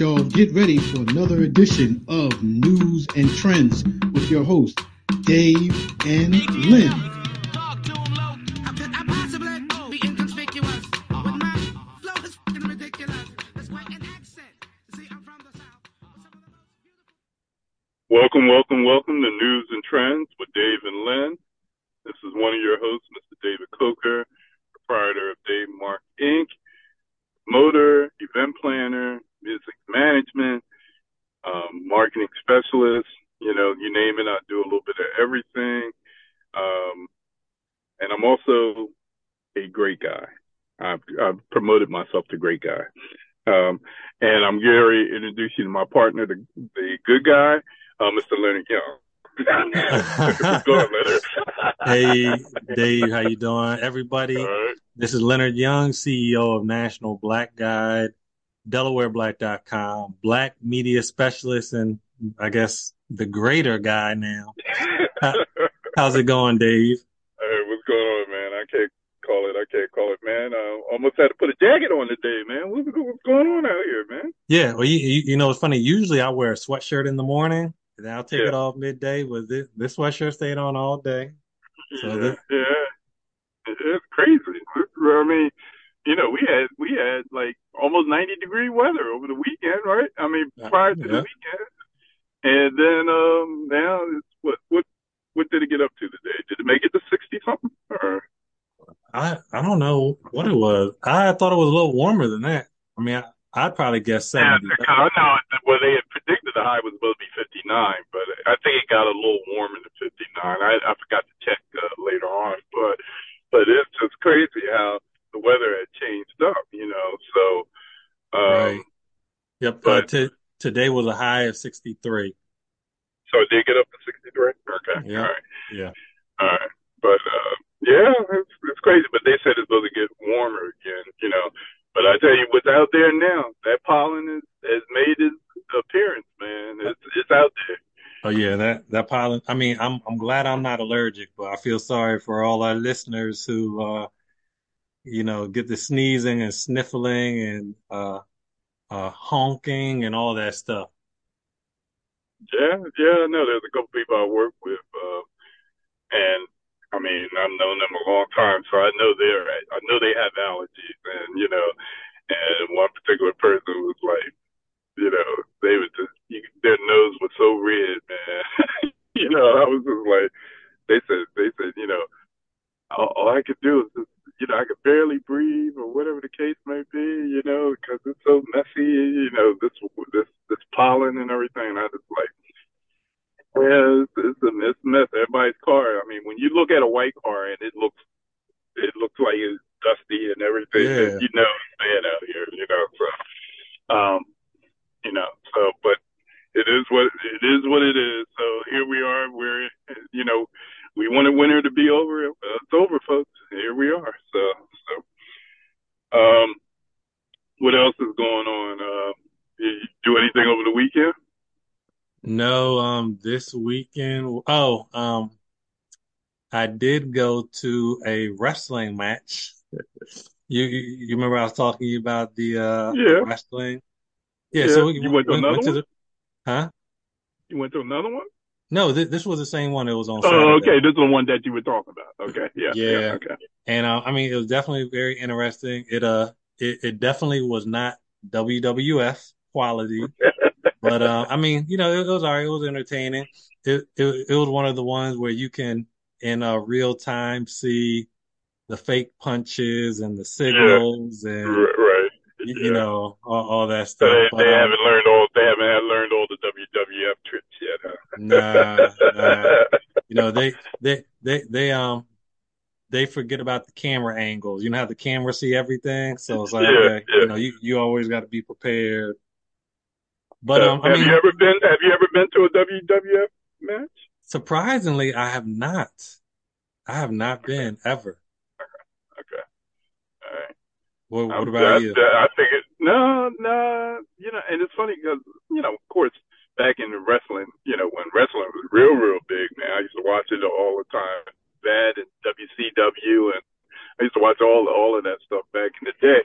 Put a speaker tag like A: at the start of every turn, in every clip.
A: y'all, get ready for another edition of Newz and Trendz with your host, Dave and
B: Len. You
C: doing? Everybody, right. this is Leonard Young, CEO of National Black Guide, DelawareBlack.com, Black media specialist, and I guess the greater guy now. how's it going, Dave?
B: Hey, what's going on, man? I can't call it. I can't call it, man. I almost had to put a jacket on today, man. What's, what's going on out here, man?
C: Yeah, well, you, you know, it's funny. Usually, I wear a sweatshirt in the morning then I'll take yeah. it off midday. Was this this sweatshirt stayed on all day?
B: So yeah, this... yeah, it's crazy. I mean, you know, we had we had like almost ninety degree weather over the weekend, right? I mean, prior to yeah. the weekend, and then um now it's what what what did it get up to today? Did it make it to sixty something? Or
C: I I don't know what it was. I thought it was a little warmer than that. I mean, I, would probably guess seventy.
B: Yeah, no, well, they had predicted the high was supposed to be 59, but I think it got a little warmer than 59. I, I forgot to check uh, later on, but but it's just crazy how the weather had changed up, you know. So, um, right.
C: Yep. Uh, but, uh, t- today was a high of 63.
B: So it did get up to 63. Okay.
C: Yeah.
B: All right.
C: Yeah.
B: All right. But uh, yeah, it's, it's crazy. But they said it's supposed to get warmer again, you know. But I tell you, what's out there now, that pollen is, has made its appearance, man. It's it's out there.
C: Oh yeah, that that pollen. I mean, I'm I'm glad I'm not allergic, I feel sorry for all our listeners who, uh, you know, get the sneezing and sniffling and uh, uh, honking and all that stuff.
B: Yeah, yeah, I know. There's a couple people I work with, uh, and I mean, I've known them a long time, so I know they're I know they have allergies, and you know, and one particular person was like, you know, they would just their nose was so red, man. you know, I was just like, they said, they said, you know, all, all I could do is just, you know, I could barely breathe or whatever the case may be, you know, because it's so messy, you know, this this this pollen and everything. And I just like, yeah, it's, it's a it's a mess. Everybody's car. I mean, when you look at a white car and it looks it looks like it's dusty and everything, yeah. you know, it's bad out here, you know. So, um, you know. So, but it is what it is. What it is. So here we are. We're you know we wanted winter to be over. It's over, folks. Here we are. So so um, what else is going on? Uh, you do anything over the weekend?
C: No, um, this weekend. Oh, um, I did go to a wrestling match. You you remember I was talking to you about the uh
B: yeah.
C: wrestling? Yeah,
B: yeah.
C: so
B: we, you went to went, another went to one?
C: Huh?
B: You went to another one?
C: No, th- this was the same one. It was on.
B: Oh, Saturday. okay. This is the one that you were talking about. Okay, yeah,
C: yeah.
B: yeah okay.
C: And uh, I mean, it was definitely very interesting. It uh, it, it definitely was not WWF quality, but uh, I mean, you know, it, it was alright. It was entertaining. It, it it was one of the ones where you can in uh, real time see the fake punches and the signals yeah. and
B: right
C: you, you know, all, all, that stuff.
B: they, but, they um, haven't learned all they haven't learned all the WWF tricks yet. Huh?
C: Nah, nah. you know, they they they they um they forget about the camera angles. You know how the camera see everything, so it's like yeah, okay, yeah. you know, you you always got to be prepared. But um,
B: have
C: I mean,
B: you ever been? Have you ever been to a WWF match?
C: Surprisingly, I have not. I have not been ever. Okay. All right. What, what about
B: you? I think it, no, no, you know, and it's funny because, you know, of course, back in the wrestling, you know, when wrestling was real, real big, man, I used to watch it all the time. That and WCW, and I used to watch all all of that stuff back in the day.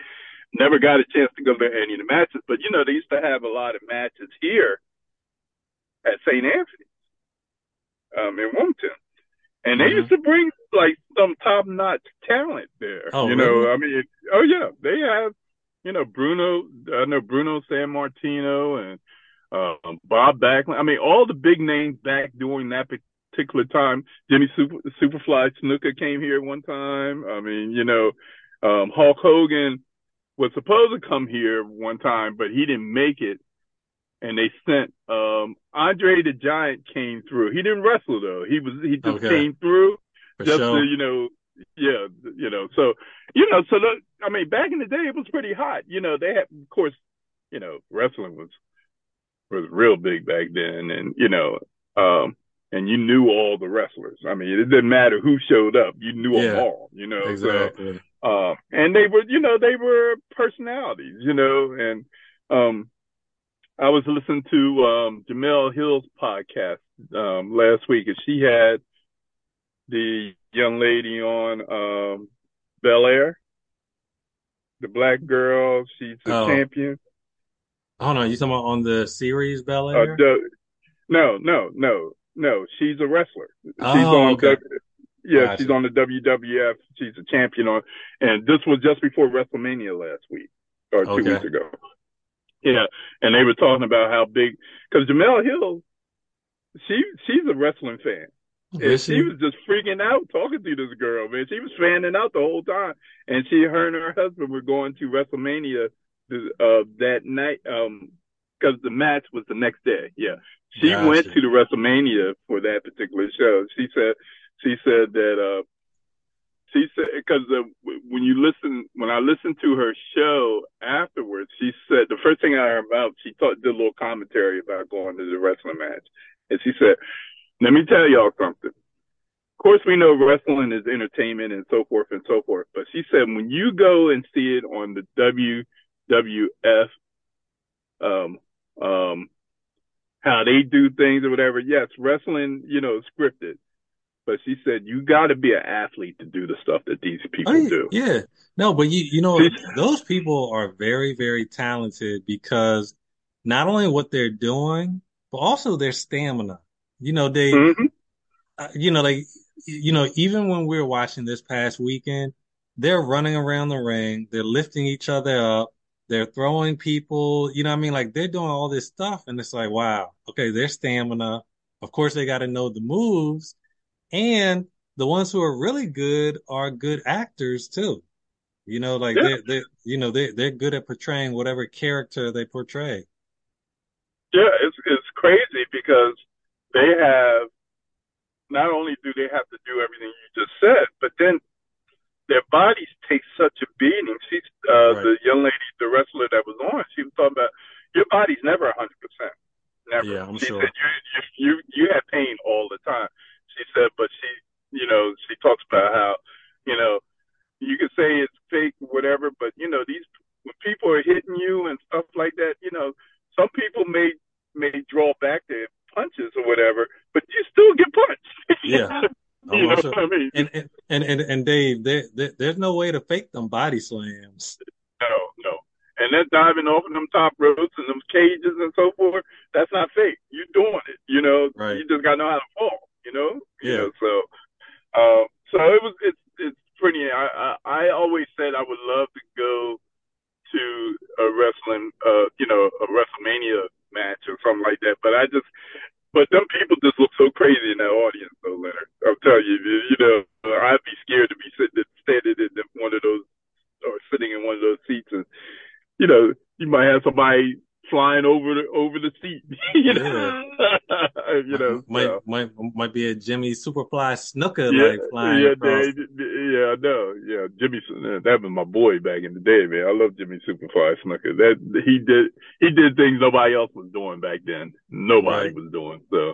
B: Never got a chance to go to any of the matches, but you know, they used to have a lot of matches here at St. Anthony's um, in Wilmington. And they mm-hmm. used to bring like some top notch talent there. Oh, you know, I mean, oh yeah, they have, you know, Bruno, I know Bruno Sammartino and um, Bob Backlund. I mean, all the big names back during that particular time. Jimmy Super, Superfly Snuka came here one time. I mean, you know, um, Hulk Hogan was supposed to come here one time, but he didn't make it. And they sent um, Andre the Giant came through. He didn't wrestle though. He was he just okay. came through For just sure. to you know yeah you know so you know so the, I mean back in the day it was pretty hot. You know they had of course you know wrestling was was real big back then, and you know um and you knew all the wrestlers. I mean, it didn't matter who showed up; you knew yeah, them all. You know, exactly. So, uh, and they were, you know, they were personalities. You know, and um, I was listening to um, Jemele Hill's podcast um, last week, and she had the young lady on um, Belair, the black girl. She's a oh. champion.
C: Hold on, you talking about on the series Belair?
B: Uh, no, no, no. No, she's a wrestler. She's oh, on okay. W- yeah, gotcha. she's on the WWF. She's a champion on, and this was just before WrestleMania last week or two okay. weeks ago. Yeah, and they were talking about how big because Jemele Hill, she she's a wrestling fan. And she? was just freaking out talking to this girl, man. She was fanning out the whole time. And she, her and her husband were going to WrestleMania uh, that night, um, because the match was the next day. Yeah. She gotcha. went to the WrestleMania for that particular show. She said, she said that, uh, she said, because uh, when you listen, when I listened to her show afterwards, she said the first thing I heard about, she thought, did a little commentary about going to the wrestling match, and she said, "Let me tell y'all something. Of course, we know wrestling is entertainment and so forth and so forth, but she said when you go and see it on the WWF, um, um, how they do things or whatever. Yes, wrestling, you know, scripted. But she said you got to be an athlete to do the stuff that these people I, do.
C: Yeah, no, but you you know those people are very very talented because not only what they're doing, but also their stamina. You know they, mm-hmm. uh, you know like you know even when we were watching this past weekend, they're running around the ring, they're lifting each other up, they're throwing people, you know what I mean? Like they're doing all this stuff and it's like, wow, okay, their stamina. Of course, they got to know the moves and the ones who are really good are good actors too. You know, like yeah. they they you know, they they're good at portraying whatever character they portray.
B: Yeah, it's it's crazy because they have not only do they have to do everything you just said, but then their bodies take such a beating. She's uh, right. the young lady, the wrestler that was on. She was talking about your body's never a hundred percent. Never.
C: Yeah, I'm
B: she
C: sure.
B: said you, you you have pain all the time. She said, but she, you know, she talks about how, you know, you can say it's fake, whatever, but you know, these when people are hitting you and stuff like that, you know, some people may may draw back their punches or whatever, but you still get punched.
C: Yeah. you know what I mean? And and and, and Dave, there, there, there's no way to fake them body slams.
B: No, no. And that diving off of them top ropes and them cages and so forth, that's not fake. You are doing it, you know. Right. You just gotta know how to fall, you know.
C: Yeah. You know,
B: so, um, so it was. It's it's pretty. I, I I always said I would love to go to a wrestling, uh, you know, a WrestleMania match or something like that. But I just but them people just look so crazy in that audience, though, Leonard. I'm telling you, you know, I'd be scared to be sitting, standing in one of those, or sitting in one of those seats, and you know, you might have somebody flying over the over the seat. you know, yeah. you know,
C: might so. might might be a Jimmy Superfly Snuka yeah, like flying
B: yeah,
C: across.
B: Yeah, I know. Yeah, Jimmy, that was my boy back in the day, man. I love Jimmy Superfly Snuka. That he did he did things nobody else was doing back then. Nobody right. was doing so.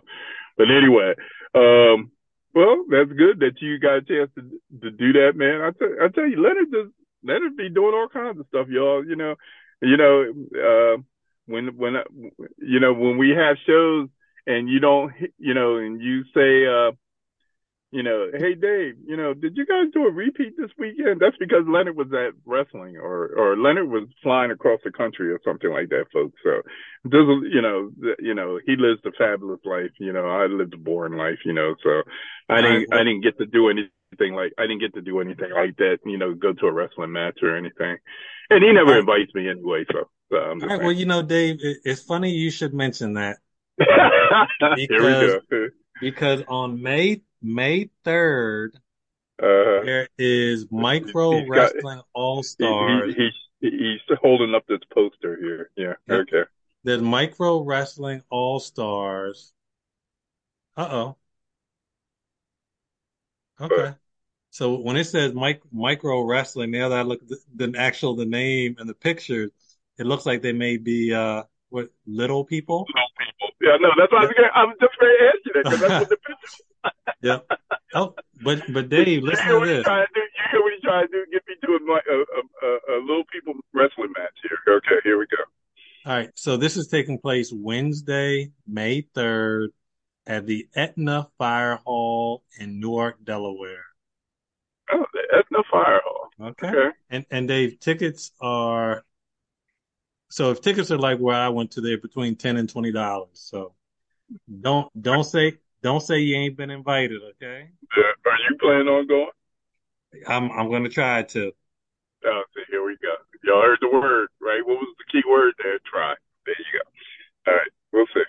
B: But anyway, um, well, that's good that you got a chance to to do that, man. I tell I tell you, Leonard just Leonard be doing all kinds of stuff, y'all. You know, you know. uh when when you know when we have shows and you don't you know and you say uh you know, hey Dave, you know, did you guys do a repeat this weekend? That's because Leonard was at wrestling, or or Leonard was flying across the country or something like that, folks. So, this, you know, you know, he lives the fabulous life. You know, I lived a boring life. You know, so I didn't I didn't get to do anything like I didn't get to do anything like that. You know, go to a wrestling match or anything, and he never invites me anyway. So, so
C: all right. Well, you know, Dave, it's funny you should mention that.
B: because, Here we go.
C: because on May May 3rd,
B: uh,
C: there is Micro he's Wrestling All Stars.
B: He, he, he's holding up this poster here. Yeah. Yep. Okay.
C: There's Micro Wrestling All Stars. Uh oh. Okay. So when it says mic- micro wrestling, now that I look at the, the actual the name and the pictures, it looks like they may be uh what little people.
B: Little people. Yeah, no, that's why I was, gonna, I was just going to ask you that because that's what the pictures
C: yeah. Oh, but but Dave, listen to this.
B: To do, you hear what he's trying to do? Get me to a, a, a, a little people wrestling match here. Okay, here we go.
C: All right, so this is taking place Wednesday, May third, at the Etna Fire Hall in Newark, Delaware.
B: Oh, the Etna Fire Hall.
C: Okay. okay. And and Dave, tickets are so if tickets are like where I went to, they're between ten and twenty dollars. So don't don't say don't say you ain't been invited, okay?
B: Yeah. Are you planning on going?
C: I'm I'm gonna try to.
B: Oh, see, here we go. Y'all heard the word, right? What was the key word there? Try. There you go. All right, we'll see.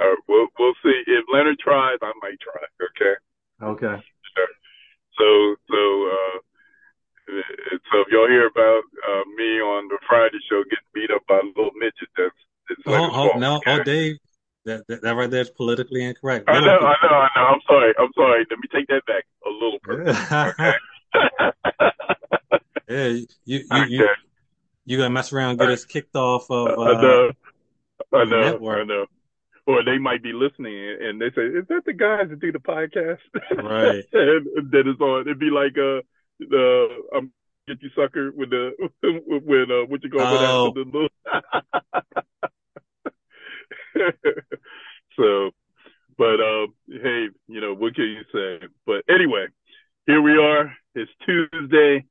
B: All right, we'll we'll see. If Leonard tries, I might try. Okay.
C: Okay.
B: Sure. So so uh, so if y'all hear about uh, me on the Friday show getting beat up by a little midget, that's it's
C: oh, oh no, okay? oh Dave, that, that, that right there is politically incorrect.
B: I know, I know, I know. I'm sorry. I'm sorry. Let me take that back a little bit.
C: Okay. yeah, you you you, you, you gonna mess around and get us kicked off of uh,
B: I know, I know, network. I know. Or they might be listening and they say, "Is that the guys that do the podcast?"
C: Right.
B: and then it's on. It'd be like, "Uh, the I'm get you sucker with the with uh what you call oh. it the little so, but um, hey, you know what can you say? But anyway, here we are. It's Tuesday.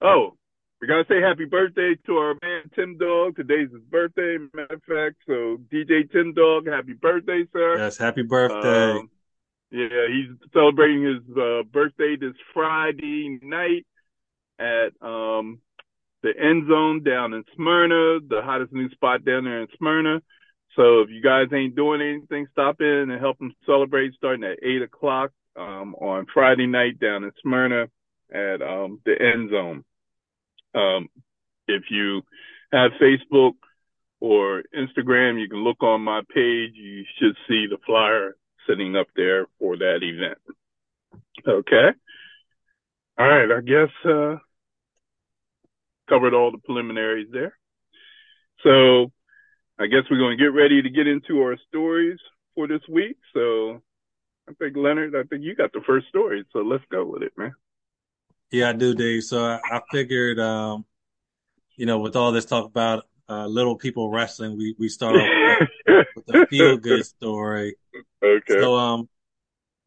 B: Oh, we gotta say happy birthday to our man Tim Dog. Today's his birthday, matter of fact. So DJ Tim Dog, happy birthday, sir.
C: Yes, happy birthday. Um,
B: yeah, he's celebrating his uh, birthday this Friday night at um, the End Zone down in Smyrna, the hottest new spot down there in Smyrna. So if you guys ain't doing anything, stop in and help them celebrate starting at eight o'clock um, on Friday night down in Smyrna at um, the End Zone. Um, if you have Facebook or Instagram, you can look on my page. You should see the flyer sitting up there for that event. Okay. All right. I guess uh, covered all the preliminaries there. So I guess we're going to get ready to get into our stories for this week. So I think, Leonard, I think you got the first story. So let's go with it, man.
C: Yeah, I do, Dave. So I, I figured, um, you know, with all this talk about uh, little people wrestling, we, we start off with, with a feel good story.
B: Okay.
C: So, um,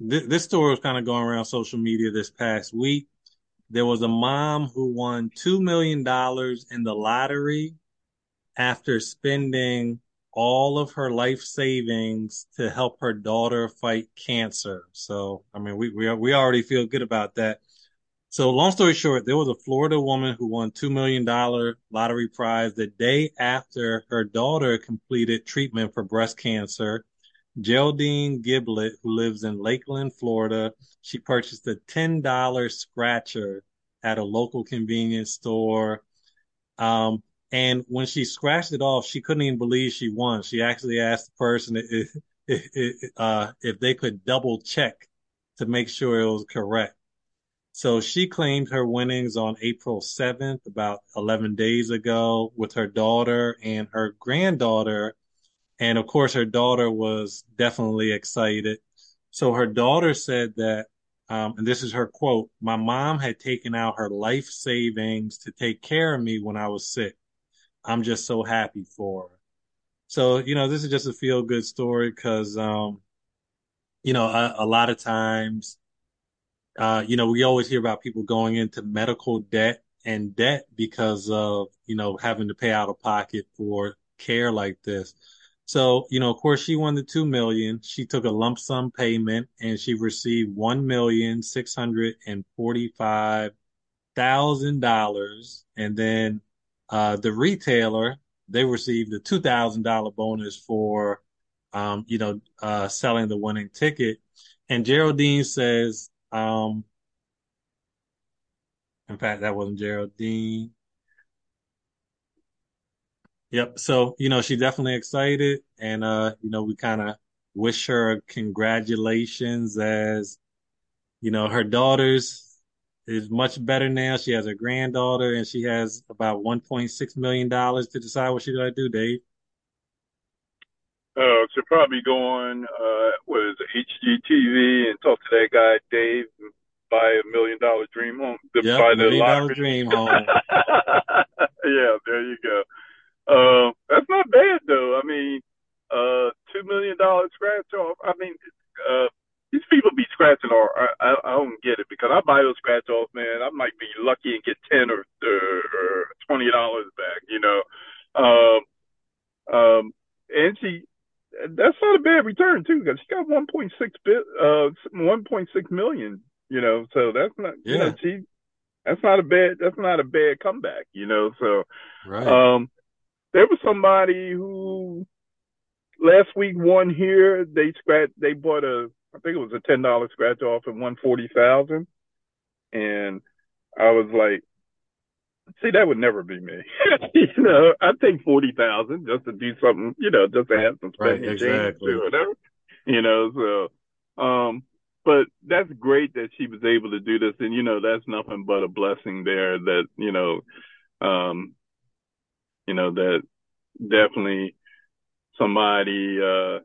C: th- this story was kind of going around social media this past week. There was a mom who won $2 million in the lottery after spending all of her life savings to help her daughter fight cancer. So, I mean, we, we, we already feel good about that. So long story short, there was a Florida woman who won $2 million lottery prize the day after her daughter completed treatment for breast cancer. Geraldine Gimblet, who lives in Lakeland, Florida, she purchased a $10 scratcher at a local convenience store. Um, and when she scratched it off, she couldn't even believe she won. She actually asked the person if, if, if, uh, if they could double check to make sure it was correct. So she claimed her winnings on April 7th, about 11 days ago, with her daughter and her granddaughter. And of course, her daughter was definitely excited. So her daughter said that, um, and this is her quote, my mom had taken out her life savings to take care of me when I was sick. I'm just so happy for her. So, you know, this is just a feel good story because, um, you know, a, a, lot of times uh, you know, we always hear about people going into medical debt and debt because of, you know, having to pay out of pocket for care like this. So, you know, of course, she won the two million. She took a lump sum payment and she received one million six hundred and forty-five thousand dollars. And then uh, the retailer they received a two thousand dollar bonus for, um, you know, uh, selling the winning ticket. And Geraldine says, um, in fact, that wasn't Geraldine. Yep. So, you know, she's definitely excited and uh, you know, we kind of wish her congratulations as, you know, her daughters is much better now. She has a granddaughter and she has about $1.6 million to decide what she's going to do, Dave.
B: Uh, she'll probably go on, uh, what is it, HGTV and talk to that guy, Dave, and buy a million dollar dream home.
C: Yep,
B: buy the
C: million dollar dream home.
B: yeah, there you go. Um, that's not bad though. I mean, uh, two million dollar scratch off. I mean, uh, these people be scratching off. I, I, I don't get it because I buy those scratch offs, man. I might be lucky and get ten or, or twenty dollars back. You know, um, um, and she. That's not a bad return too, because she got 1.6 bit, uh, 1.6 million. You know, so that's not, you know, she, that's not a bad, that's not a bad comeback. You know, so
C: Right.
B: um, there was somebody who last week won here. They scratched. They bought a. I think it was a ten dollar scratch off and won forty thousand. And I was like, see, that would never be me. you know, I'd take forty thousand just to do something. You know, just to have some
C: Right,
B: spending change
C: exactly.
B: or whatever. You know, so um. But that's great that she was able to do this, and you know that's nothing but a blessing there. That you know, um, you know that definitely somebody uh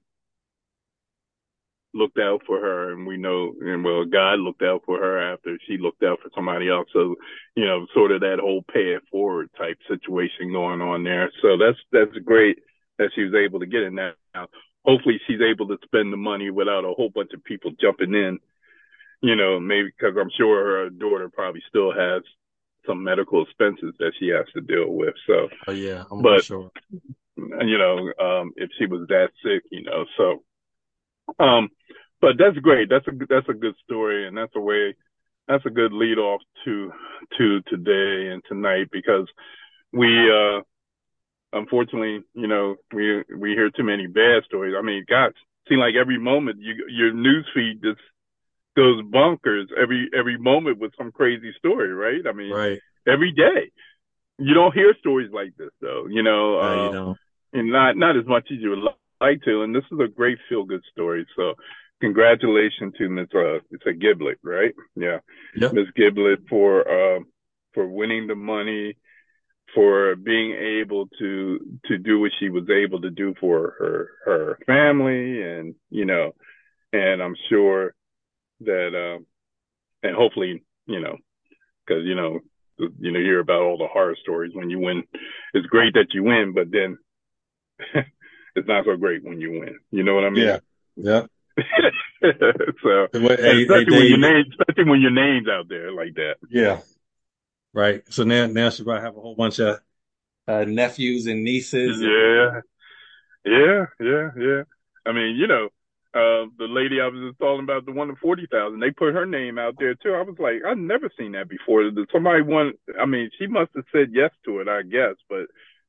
B: looked out for her and we know and well God looked out for her after she looked out for somebody else. So you know sort of that whole pay it forward type situation going on there. So that's that's great that she was able to get in that now hopefully she's able to spend the money without a whole bunch of people jumping in you know maybe because I'm sure her daughter probably still has some medical expenses that she has to deal with. So
C: oh, yeah, I'm
B: but-
C: sure.
B: you know, um, if she was that sick, you know, so, um, but that's great. That's a, that's a good story. And that's a way, that's a good lead off to, to today and tonight because we, uh, unfortunately, you know, we, we hear too many bad stories. I mean, God, seem like every moment you, your news feed just goes bonkers every, every moment with some crazy story, right? I mean,
C: Right.
B: every day. You don't hear stories like this though, you know,
C: No, you
B: um,
C: don't.
B: and not not as much as you would li- like to. And this is a great feel good story. So congratulations to Ms. uh it's a Gimblet, right? Yeah.
C: Yep.
B: Miss Gimblet for uh, for winning the money, for being able to to do what she was able to do for her her family and you know, and I'm sure that um and hopefully, you know, because you know you know, hear about all the horror stories when you win. It's great that you win, but then it's not so great when you win. You know what I mean?
C: Yeah. Yeah.
B: so
C: Hey, hey,
B: especially when
C: Dave.
B: your name, especially when your name's out there like that.
C: Yeah. Right. So now, now she probably have a whole bunch of uh, nephews and nieces.
B: Yeah, yeah, yeah, yeah. I mean, you know, uh, the lady I was just talking about, the one in forty thousand, they put her name out there too. I was like, I've never seen that before. Somebody won. I mean, she must have said yes to it, I guess, but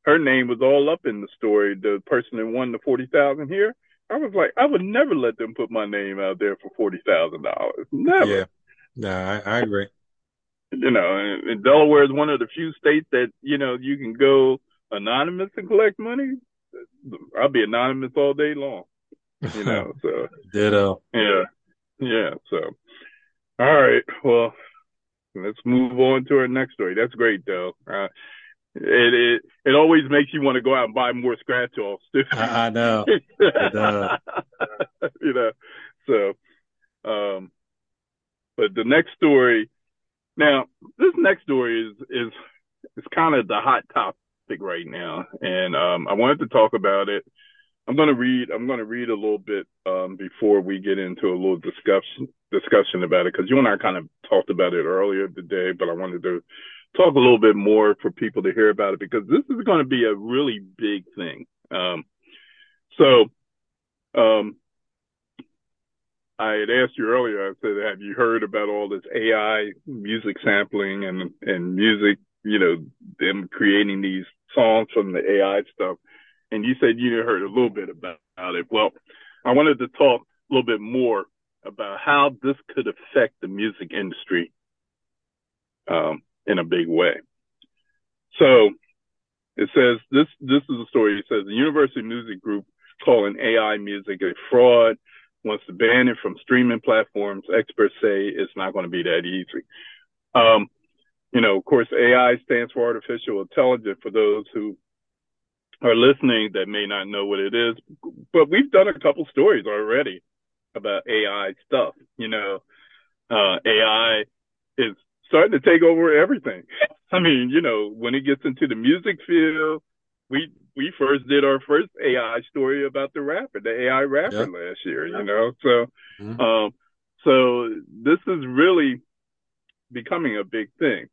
B: her name was all up in the story. The person that won the forty thousand here. I was like, I would never let them put my name out there for forty thousand dollars. Never.
C: Yeah. No, I, I agree.
B: you know, and, and Delaware is one of the few states that you know you can go anonymous and collect money. I'll be anonymous all day long, you know. so
C: Ditto.
B: yeah, yeah. So all right, well, let's move on to our next story. That's great, though. Uh, it it it always makes you want to go out and buy more scratch offs.
C: I, I know. does.
B: you know, so um, but the next story. Now, this next story is is is kind of the hot topic right now, and um, I wanted to talk about it I'm going to read. I'm going to read a little bit um, before we get into a little discussion discussion about it because you and I kind of talked about it earlier today, but I wanted to talk a little bit more for people to hear about it because this is going to be a really big thing. Um, so, um, I had asked you earlier. I said, "Have you heard about all this AI music sampling and and music? You know, them creating these songs from the AI stuff." and you said you heard a little bit about it. Well, I wanted to talk a little bit more about how this could affect the music industry um, in a big way. So it says this. This is a story. It says the Universal Music Group calling AI music a fraud wants to ban it from streaming platforms. Experts say it's not going to be that easy. Um, you know, of course, AI stands for artificial intelligence. For those who are listening that may not know what it is, but we've done a couple stories already about AI stuff. You know, uh, AI is starting to take over everything. I mean, you know, when it gets into the music field, we we first did our first AI story about the rapper, the AI rapper yep. last year. You know, so mm-hmm. um, so this is really becoming a big thing.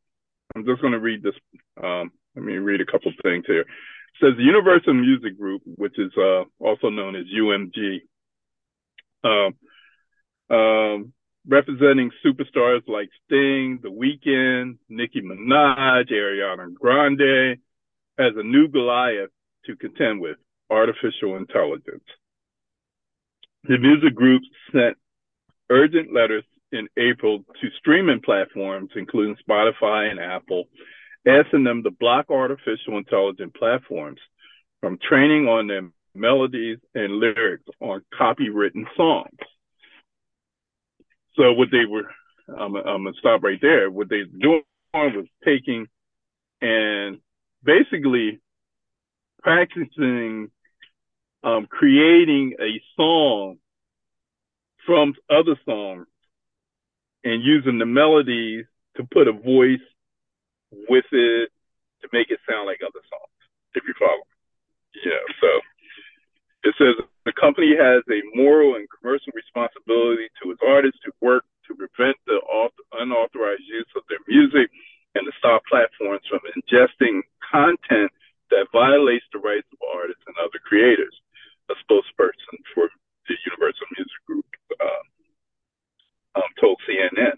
B: I'm just going to read this. Um, let me read a couple things here says the Universal Music Group, which is uh, also known as UMG, um, um, representing superstars like Sting, The Weeknd, Nicki Minaj, Ariana Grande, has a new Goliath to contend with, artificial intelligence. The music group sent urgent letters in April to streaming platforms, including Spotify and Apple, asking them to block artificial intelligence platforms from training on their melodies and lyrics on copywritten songs. So what they were, I'm, gonna stop right there. What they doing was taking and basically practicing um, creating a song from other songs and using the melodies to put a voice with it to make it sound like other songs, if you follow. Yeah, so it says the company has a moral and commercial responsibility to its artists to work to prevent the unauthorized use of their music and to stop platforms from ingesting content that violates the rights of artists and other creators. A spokesperson for the Universal Music Group uh, um, told CNN.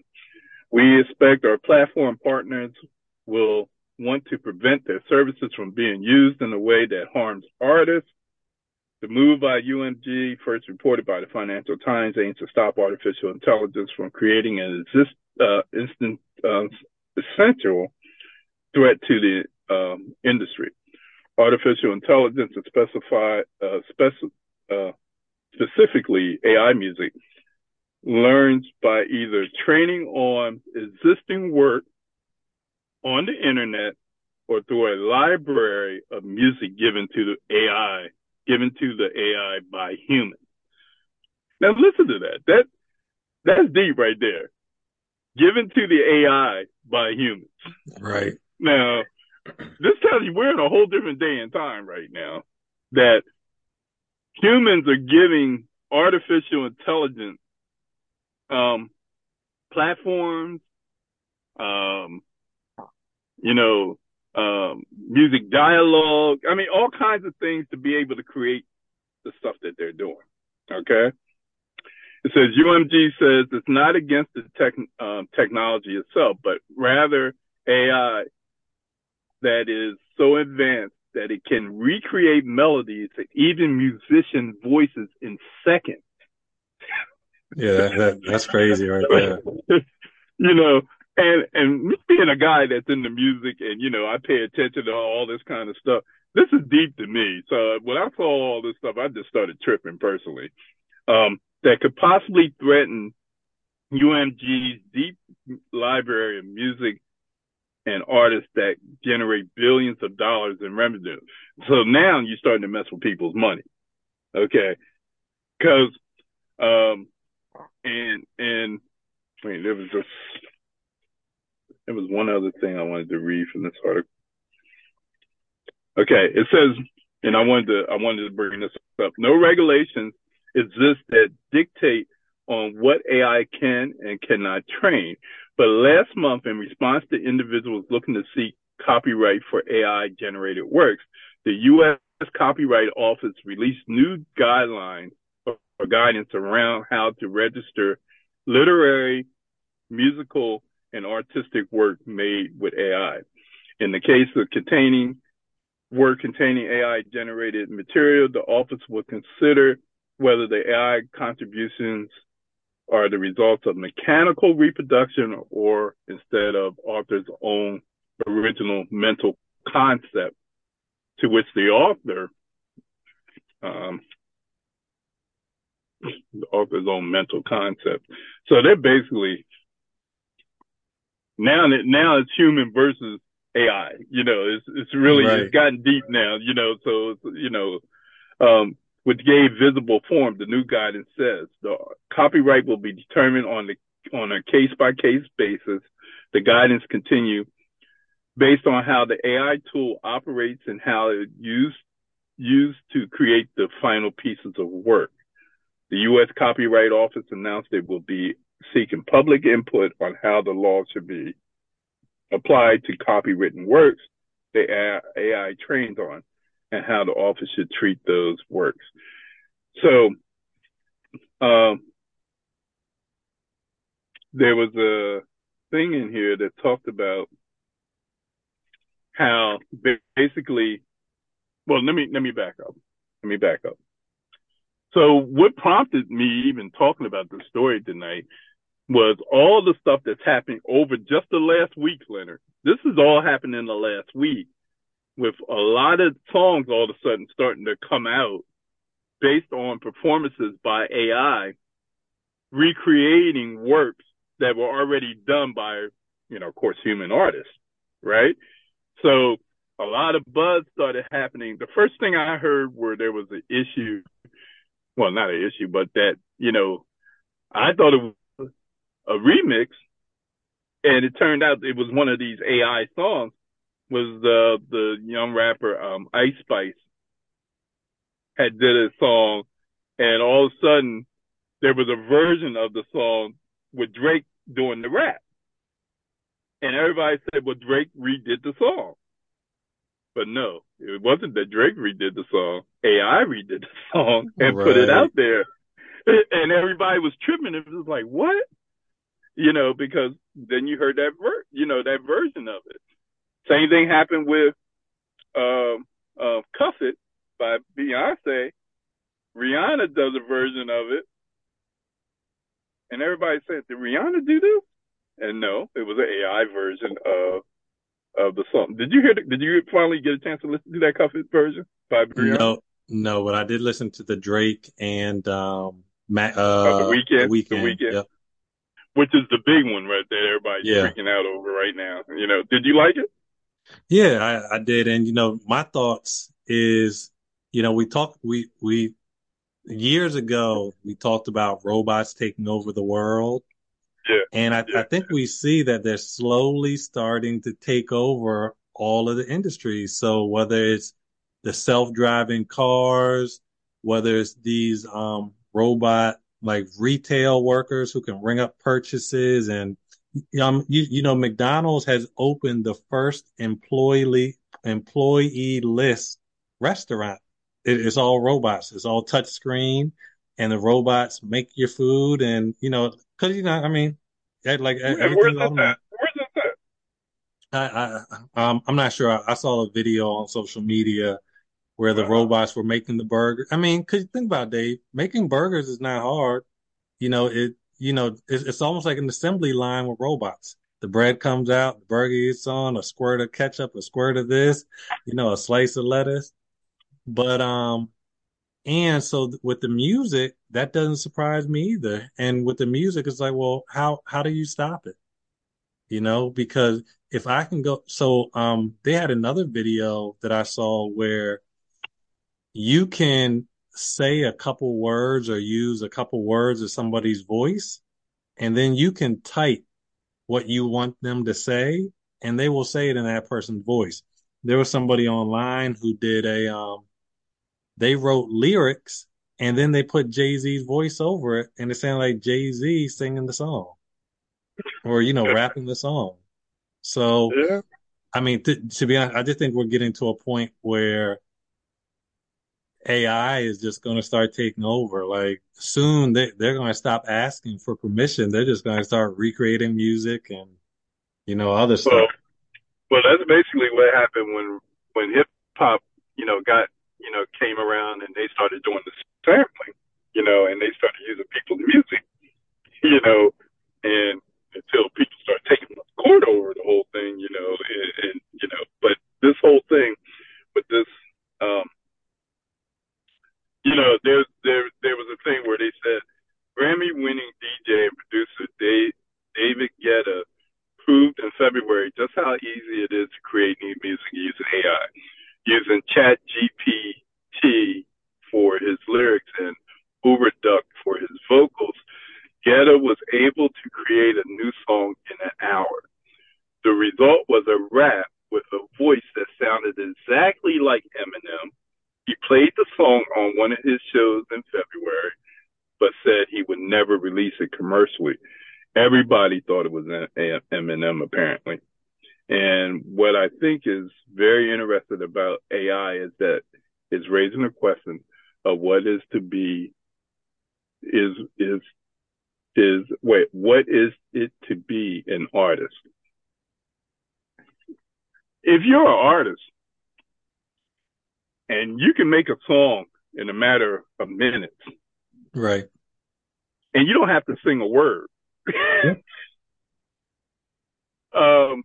B: We expect our platform partners will want to prevent their services from being used in a way that harms artists. The move by UMG, first reported by the Financial Times, aims to stop artificial intelligence from creating an exist, uh, instant, uh, essential threat to the um, industry. Artificial intelligence is specified, uh, speci- uh, specifically AI music, learns by either training on existing work on the internet or through a library of music given to the AI, given to the AI by humans. Now listen to that. That that's deep right there. Given to the AI by humans.
C: Right.
B: Now, this tells you we're in a whole different day and time right now that humans are giving artificial intelligence um, platforms, um, you know, um, music dialogue. I mean, all kinds of things to be able to create the stuff that they're doing. Okay. It says UMG says it's not against the tech, um, technology itself, but rather AI that is so advanced that it can recreate melodies and even musician voices in seconds.
C: Yeah, that, that, that's crazy right there.
B: you know, and and being a guy that's into music and you know I pay attention to all this kind of stuff. This is deep to me. So when I saw all this stuff, I just started tripping personally. Um, that could possibly threaten UMG's deep library of music and artists that generate billions of dollars in revenue. So now you're starting to mess with people's money. Okay. Cause, um, and, and, wait, there was just there was one other thing I wanted to read from this article. Okay, it says and I wanted to I wanted to bring this up. No regulations exist that dictate on what AI can and cannot train. But last month, in response to individuals looking to seek copyright for AI generated works, the U.S. Copyright Office released new guidelines or guidance around how to register literary, musical, and artistic work made with AI. In the case of containing work containing AI generated material, the office will consider whether the AI contributions are the results of mechanical reproduction or instead of author's own original mental concept to which the author um, the author's own mental concept. So they're basically now now it's human versus AI. You know, it's it's really right. it's gotten deep now. You know, so you know, um, which gave visible form. The new guidance says the copyright will be determined on the on a case by case basis. The guidance continue based on how the AI tool operates and how it used used to create the final pieces of work. The U.S. Copyright Office announced it will be seeking public input on how the law should be applied to copywritten works the AI trains on and how the office should treat those works. So, um, there was a thing in here that talked about how basically, well, let me, let me back up. Let me back up. So what prompted me even talking about the story tonight was all the stuff that's happening over just the last week, Leonard. This is all happened in the last week with a lot of songs all of a sudden starting to come out based on performances by AI, recreating works that were already done by, you know, of course, human artists, right? So a lot of buzz started happening. The first thing I heard where there was an issue, well, not an issue, but that, you know, I thought it was a remix and it turned out it was one of these AI songs was the the young rapper um, Ice Spice had did a song, and all of a sudden there was a version of the song with Drake doing the rap, and everybody said, "Well, Drake redid the song," but no, it wasn't that Drake redid the song. AI redid the song and right. put it out there, and everybody was tripping. It was like, "What?" You know, because then you heard that ver- you know that version of it. Same thing happened with um, uh, "Cuff It" by Beyonce. Rihanna does a version of it, and everybody said, "Did Rihanna do this?" And no, it was an AI version of of the song. Did you hear? The, did you finally get a chance to listen to that "Cuff It" version by Rihanna?
C: No, no, but I did listen to the Drake and um, Ma- uh,
B: the Weeknd. The Weeknd. The Weeknd. Yep. Which is the big one right there. Everybody's yeah. freaking out over right now. You know, did you like it?
C: Yeah, I, I did. And, you know, my thoughts is, you know, we talked, we, we, years ago, we talked about robots taking over the world.
B: Yeah.
C: And I,
B: yeah.
C: I think we see that they're slowly starting to take over all of the industries. So whether it's the self-driving cars, whether it's these, um, robot like retail workers who can ring up purchases and um, you, you know, McDonald's has opened the first employee employee list restaurant. It, it's all robots. It's all touch screen, and the robots make your food. And you know, because you know, I mean, like everything
B: on that. Where's that?
C: I, I, um, I'm not sure. I, I, saw a video on social media where the robots were making the burger. I mean, cause think about it, Dave, making burgers is not hard. You know, it, you know, it's, it's almost like an assembly line with robots. The bread comes out, the burger gets on, a squirt of ketchup, a squirt of this, you know, a slice of lettuce. But, um, and so with the music, that doesn't surprise me either. And with the music, it's like, well, how, how do you stop it? You know, because if I can go, so, um, they had another video that I saw where you can say a couple words or use a couple words of somebody's voice, and then you can type what you want them to say, and they will say it in that person's voice. There was somebody online who did a um, they wrote lyrics and then they put Jay Z's voice over it, and it sounded like Jay Z singing the song, or you know, rapping the song. So,
B: Yeah.
C: I mean, th- to be honest, I just think we're getting to a point where AI is just going to start taking over. Like soon, they they're going to stop asking for permission. They're just going to start recreating music and you know other
B: Well,
C: stuff.
B: well, that's basically what happened when when hip hop, you know, got you know came around and they started doing the sampling, you know, and they started using people's music, you know, and until people start taking the court over the whole thing, you know, and, and you know, but this whole thing with this, um, you know, there there there was a thing where they said Grammy winning DJ and producer Dave, David Guetta proved in February just how easy it is to create new music using AI, using Chat GPT for his lyrics and UberDuck for his vocals. Guetta was able to create a new song in an hour. The result was a rap with a voice that sounded exactly like Eminem. He played the song on one of his shows in February, but said he would never release it commercially. Everybody thought it was Eminem, apparently. And what I think is very interesting about AI is that it's raising a question of what is to be is is is wait what is it to be an artist if you're an artist and you can make a song in a matter of minutes
C: Right.
B: and you don't have to sing a word um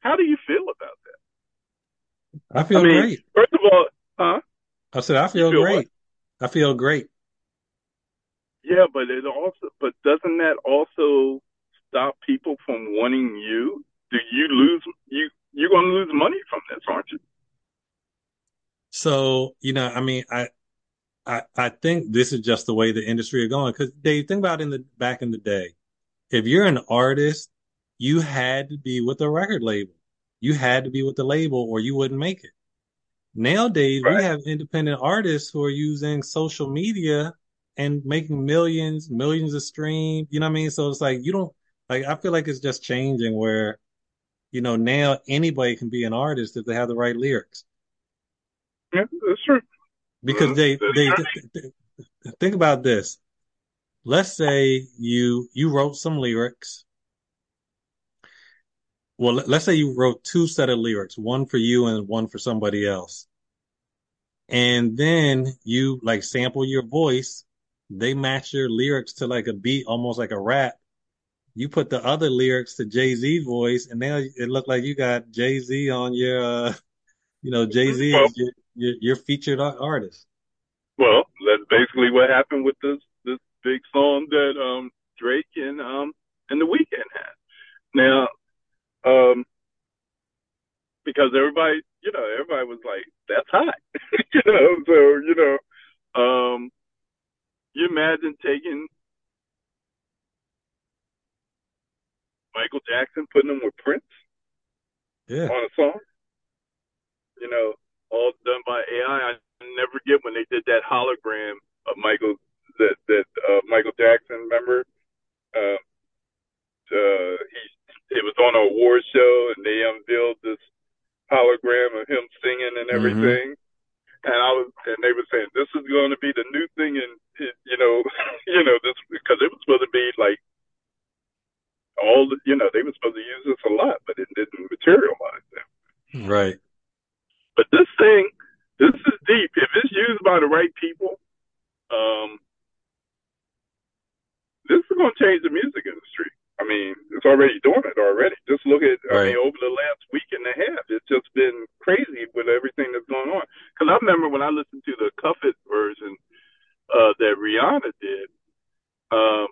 B: how do you feel about that
C: I feel
B: I mean,
C: great.
B: first of all huh
C: I said I feel
B: feel
C: great. I feel great.
B: Yeah, but it also, but doesn't that also stop people from wanting you? Do you lose you? You're going to lose money from this, aren't you?
C: So, you know, I mean, I, I, I think this is just the way the industry is going. Because Dave, think about in the back in the day, if you're an artist, you had to be with a record label. You had to be with the label, or you wouldn't make it. Nowadays, we have independent artists who are using social media and making millions, millions of streams. You know what I mean? So it's like you don't like. I feel like it's just changing where, you know, now anybody can be an artist if they have the right lyrics.
B: Yeah, that's true.
C: Because they
B: That's
C: they th- th- th- think about this. Let's say you you wrote some lyrics. Well, let- let's say you wrote two set of lyrics, one for you and one for somebody else. And then you like sample your voice. They match your lyrics to like a beat, almost like a rap. You put the other lyrics to Jay Z voice, and now it looked like you got Jay-Z on your, uh, you know, Jay-Z
B: Well-
C: is your, your, your featured ar- artist.
B: Well, that's basically what happened with this this big song that um Drake and um and the Weeknd had. Now, um, because everybody, you know, everybody was like, "That's hot," you know. So you know, um, you imagine taking Michael Jackson, putting him with Prince
C: Yeah.
B: on a song. You know, all done by AI. I never get when they did that hologram of Michael that that uh, Michael Jackson. Remember, uh, uh, he it was on an award show and they unveiled this hologram of him singing and everything. And I was, and they were saying this is going to be the new thing, and you know, you know this because it was supposed to be like all, the, you know, they were supposed to use this a lot, but it didn't materialize.
C: Right.
B: But this thing, this is deep. If it's used by the right people, um, this is going to change the music industry. I mean, it's already doing it already. Just look at, I mean, over the last week and a half, it's just been crazy with everything that's going on. Because I remember when I listened to the Cuff It version uh, that Rihanna did. Um,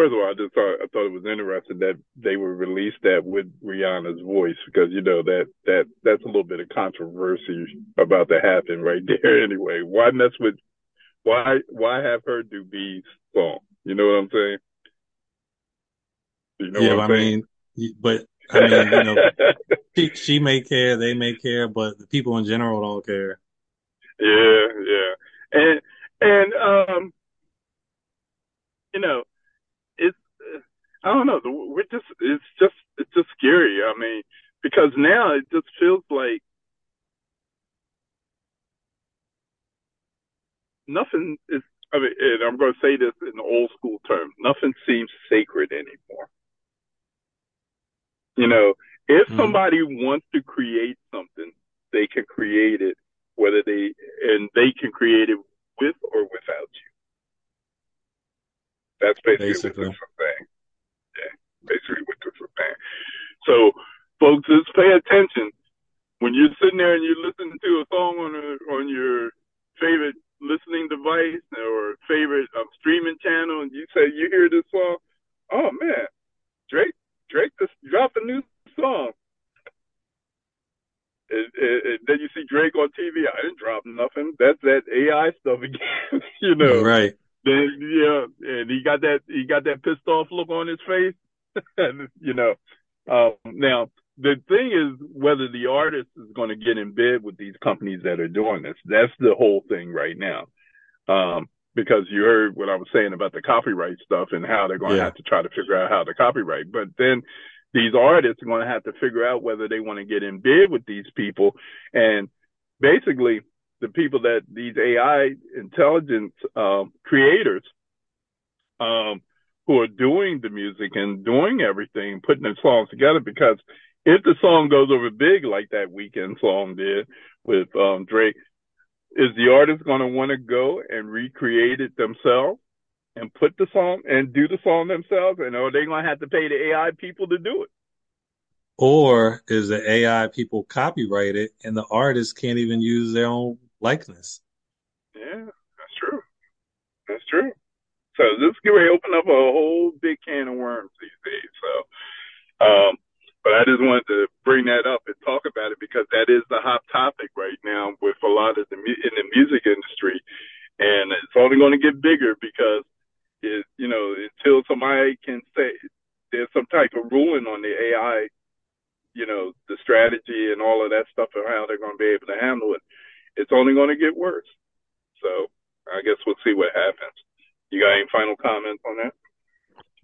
B: first of all, I just thought I thought it was interesting that they would release that with Rihanna's voice because you know that that that's a little bit of controversy about to happen right there. Anyway, why mess with why why have her do B's song? You know what I'm saying? You know
C: yeah,
B: what
C: I
B: saying?
C: mean, but I mean, you know, she, she may care, they may care, but the people in general don't care.
B: Yeah, yeah, and and um, you know, I don't know. We're just it's just it's just scary. I mean, because now it just feels like nothing is. I mean, and I'm going to say this in old school terms. Nothing seems sacred anymore. You know, if mm-hmm. somebody wants to create something, they can create it, whether they and they can create it with or without you. That's basically, basically. what is saying. Basically what this is saying. So, folks, just pay attention when you're sitting there and you're listening to a song on a, on your favorite listening device or favorite um, streaming channel, and you say you hear this song, oh man, Drake Drake just dropped a new song. And, and, and then you see Drake on TV. I didn't drop nothing. That's that AI stuff again, you know.
C: Right.
B: Then yeah, and he got that he got that pissed off look on his face. you know. Um, now the thing is whether the artist is going to get in bed with these companies that are doing this. That's the whole thing right now. Um, because you heard what I was saying about the copyright stuff and how they're going yeah. to have to try to figure out how to copyright. But then these artists are going to have to figure out whether they want to get in bed with these people. And basically, the people that these AI intelligence um, creators um, who are doing the music and doing everything, putting the songs together, because if the song goes over big like that Weeknd song did with um, Drake, is the artist going to want to go and recreate it themselves and put the song and do the song themselves? And are they going to have to pay the AI people to do it?
C: Or is the AI people copyright it and the artist can't even use their own likeness?
B: Yeah, that's true. That's true. So this is open up a whole big can of worms these days. So, um, but I just wanted to bring that up and talk about it because that is the hot topic right now with a lot of the in the music industry, and it's only going to get bigger because it, you know until somebody can say there's some type of ruling on the AI, you know the strategy and all of that stuff and how they're going to be able to handle it, it's only going to get worse. So I guess we'll see what happens. You got any final comments on that?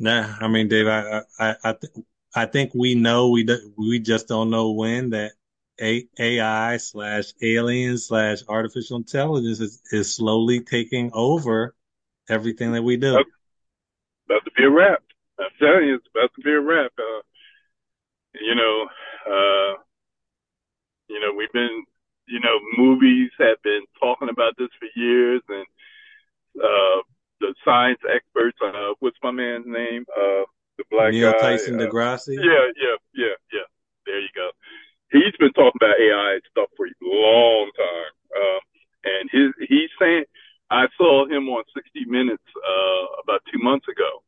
C: Nah, I mean, Dave, I I I, th- I think we know we we just don't know when that A- AI slash alien slash artificial intelligence is, is slowly taking over everything that we do.
B: About, about to be a wrap. I'm telling you, it's about to be a wrap. Uh, you know, uh, you know, we've been, you know, movies have been talking about this for years, and uh, the science experts. Uh, what's my man's name? Uh, the black
C: Neil
B: guy.
C: Tyson
B: uh,
C: DeGrasse.
B: Yeah, yeah, yeah, yeah. There you go. He's been talking about AI stuff for a long time, uh, and his he's saying I saw him on 60 Minutes uh, about two months ago.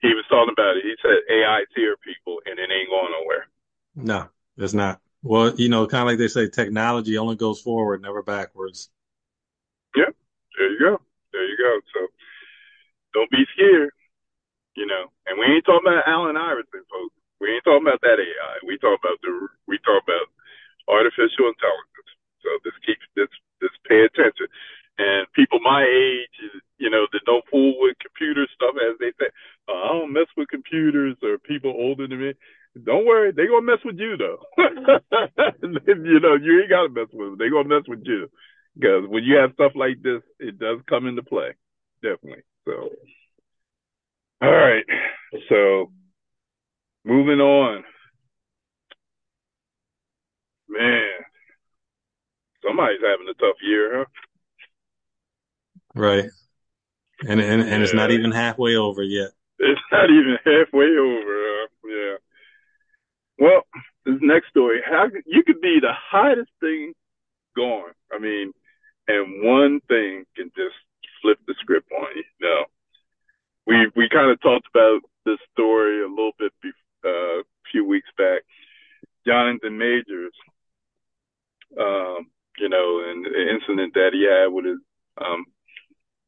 B: He was talking about it. He said AI's here, people, and it ain't going nowhere.
C: No, it's not. Well, you know, kind of like they say, technology only goes forward, never backwards.
B: Yeah, there you go. There you go. So don't be scared you know. And we ain't talking about Allen Iverson, folks. We ain't talking about that AI. We talk about the we talk about artificial intelligence. So just keep this just pay attention. And people my age, you know, that don't fool with computer stuff, as they say, oh, I don't mess with computers, or people older than me. Don't worry, they gonna mess with you though. Mm-hmm. you know, you ain't gotta mess with them. They gonna mess with you because when you have stuff like this, it does come into play, definitely. So. All right. So moving on. Man, somebody's having a tough year, huh?
C: Right. And and, and yeah. it's not even halfway over yet.
B: It's not even halfway over. Uh, yeah. Well, this next story, how you could be the hottest thing going. I mean, one thing can just flip the script on you. know? we we kind of talked about this story a little bit be, uh, a few weeks back. Jonathan Majors, um, you know, and the incident that he had with his um,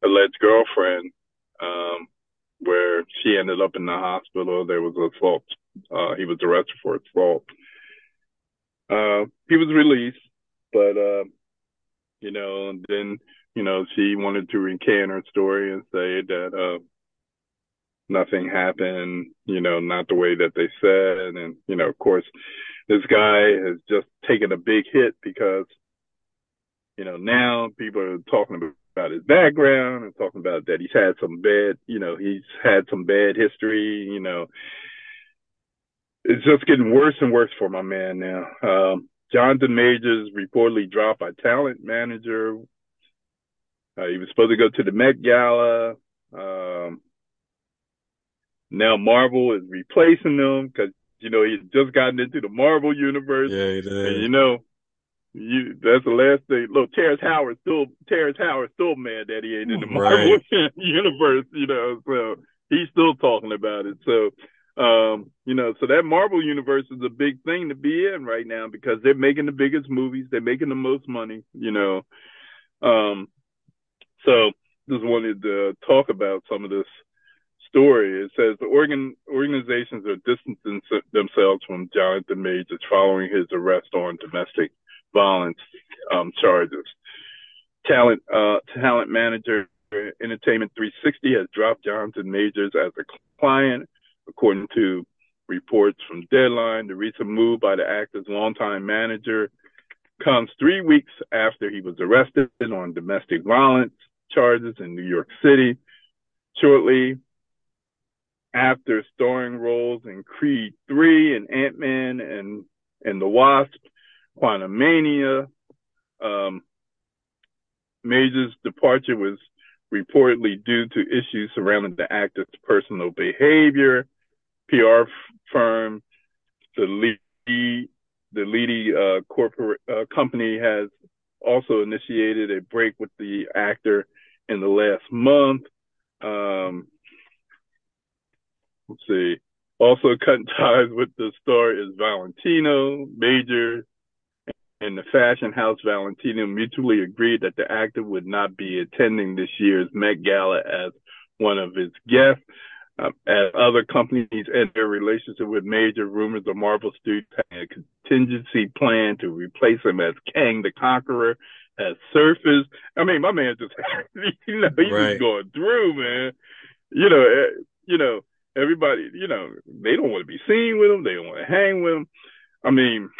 B: alleged girlfriend, um, where she ended up in the hospital. There was a false Uh, he was arrested for assault. Uh, he was released, but uh, you know, and then you know she wanted to recant her story and say that uh, nothing happened, you know, not the way that they said, and you know, of course, this guy has just taken a big hit because you know now people are talking about about his background and talking about that he's had some bad, you know, he's had some bad history, you know. It's just getting worse and worse for my man now. Um, Jonathan Majors reportedly dropped by talent manager. Uh, he was supposed to go to the Met Gala. Um, now Marvel is replacing him because you know he's just gotten into the Marvel universe.
C: Yeah, he did.
B: And you know, you that's the last thing. Look, Terrence Howard still Terrence Howard still mad that he ain't in the Marvel right. universe. You know, so he's still talking about it. So. Um, you know, so that Marvel universe is a big thing to be in right now because they're making the biggest movies, they're making the most money, you know. Um, so just wanted to talk about some of this story. It says the organ organizations are distancing themselves from Jonathan Majors following his arrest on domestic violence um, charges. Talent uh, talent manager Entertainment 360 has dropped Jonathan Majors as a client, according to reports from Deadline. The recent move by the actor's longtime manager comes three weeks after he was arrested on domestic violence charges in New York City. Shortly after starring roles in Creed 3 and Ant-Man and, and the Wasp, Quantumania. Um, Majors' departure was reportedly due to issues surrounding the actor's personal behavior. PR firm, the lead, the leading uh, corporate uh, company has also initiated a break with the actor in the last month. Um, let's see. Also cutting ties with the star is Valentino Major and the fashion house Valentino mutually agreed that the actor would not be attending this year's Met Gala as one of his guests. Um, as other companies end their relationship with major rumors of Marvel Studios having a contingency plan to replace him as Kang the Conqueror has surfaced. I mean, my man just, you know, he's right. just going through, man. You know, eh, you know, everybody, you know, they don't want to be seen with him. They don't want to hang with him. I mean,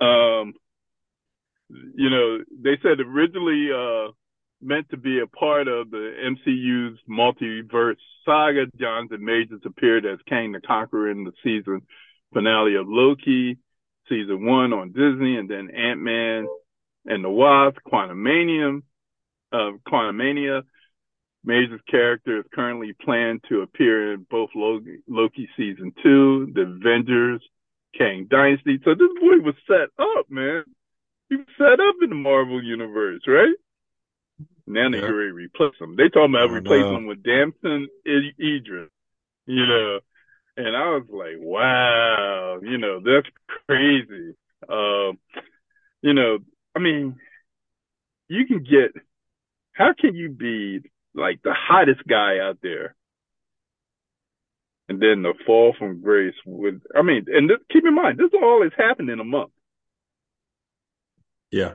B: um, you know, they said originally uh, meant to be a part of the MCU's multiverse saga. Jonathan Majors appeared as Kang the Conqueror in the season finale of Loki, season one on Disney, and then Ant Man and the Wasp, Quantumania. Uh, Quantumania. Majors' character is currently planned to appear in both Loki, Loki season two, The Avengers, Kang Dynasty. So this boy was set up, man. He was set up in the Marvel universe, right? Now they're ready replace him. They talking about replacing him with Damson Idris, you know. And I was like, wow, you know, that's crazy. Um, you know, I mean, you can get, how can you be like the hottest guy out there and then the fall from grace with I mean, and this, keep in mind, this all has happened in a month.
C: Yeah.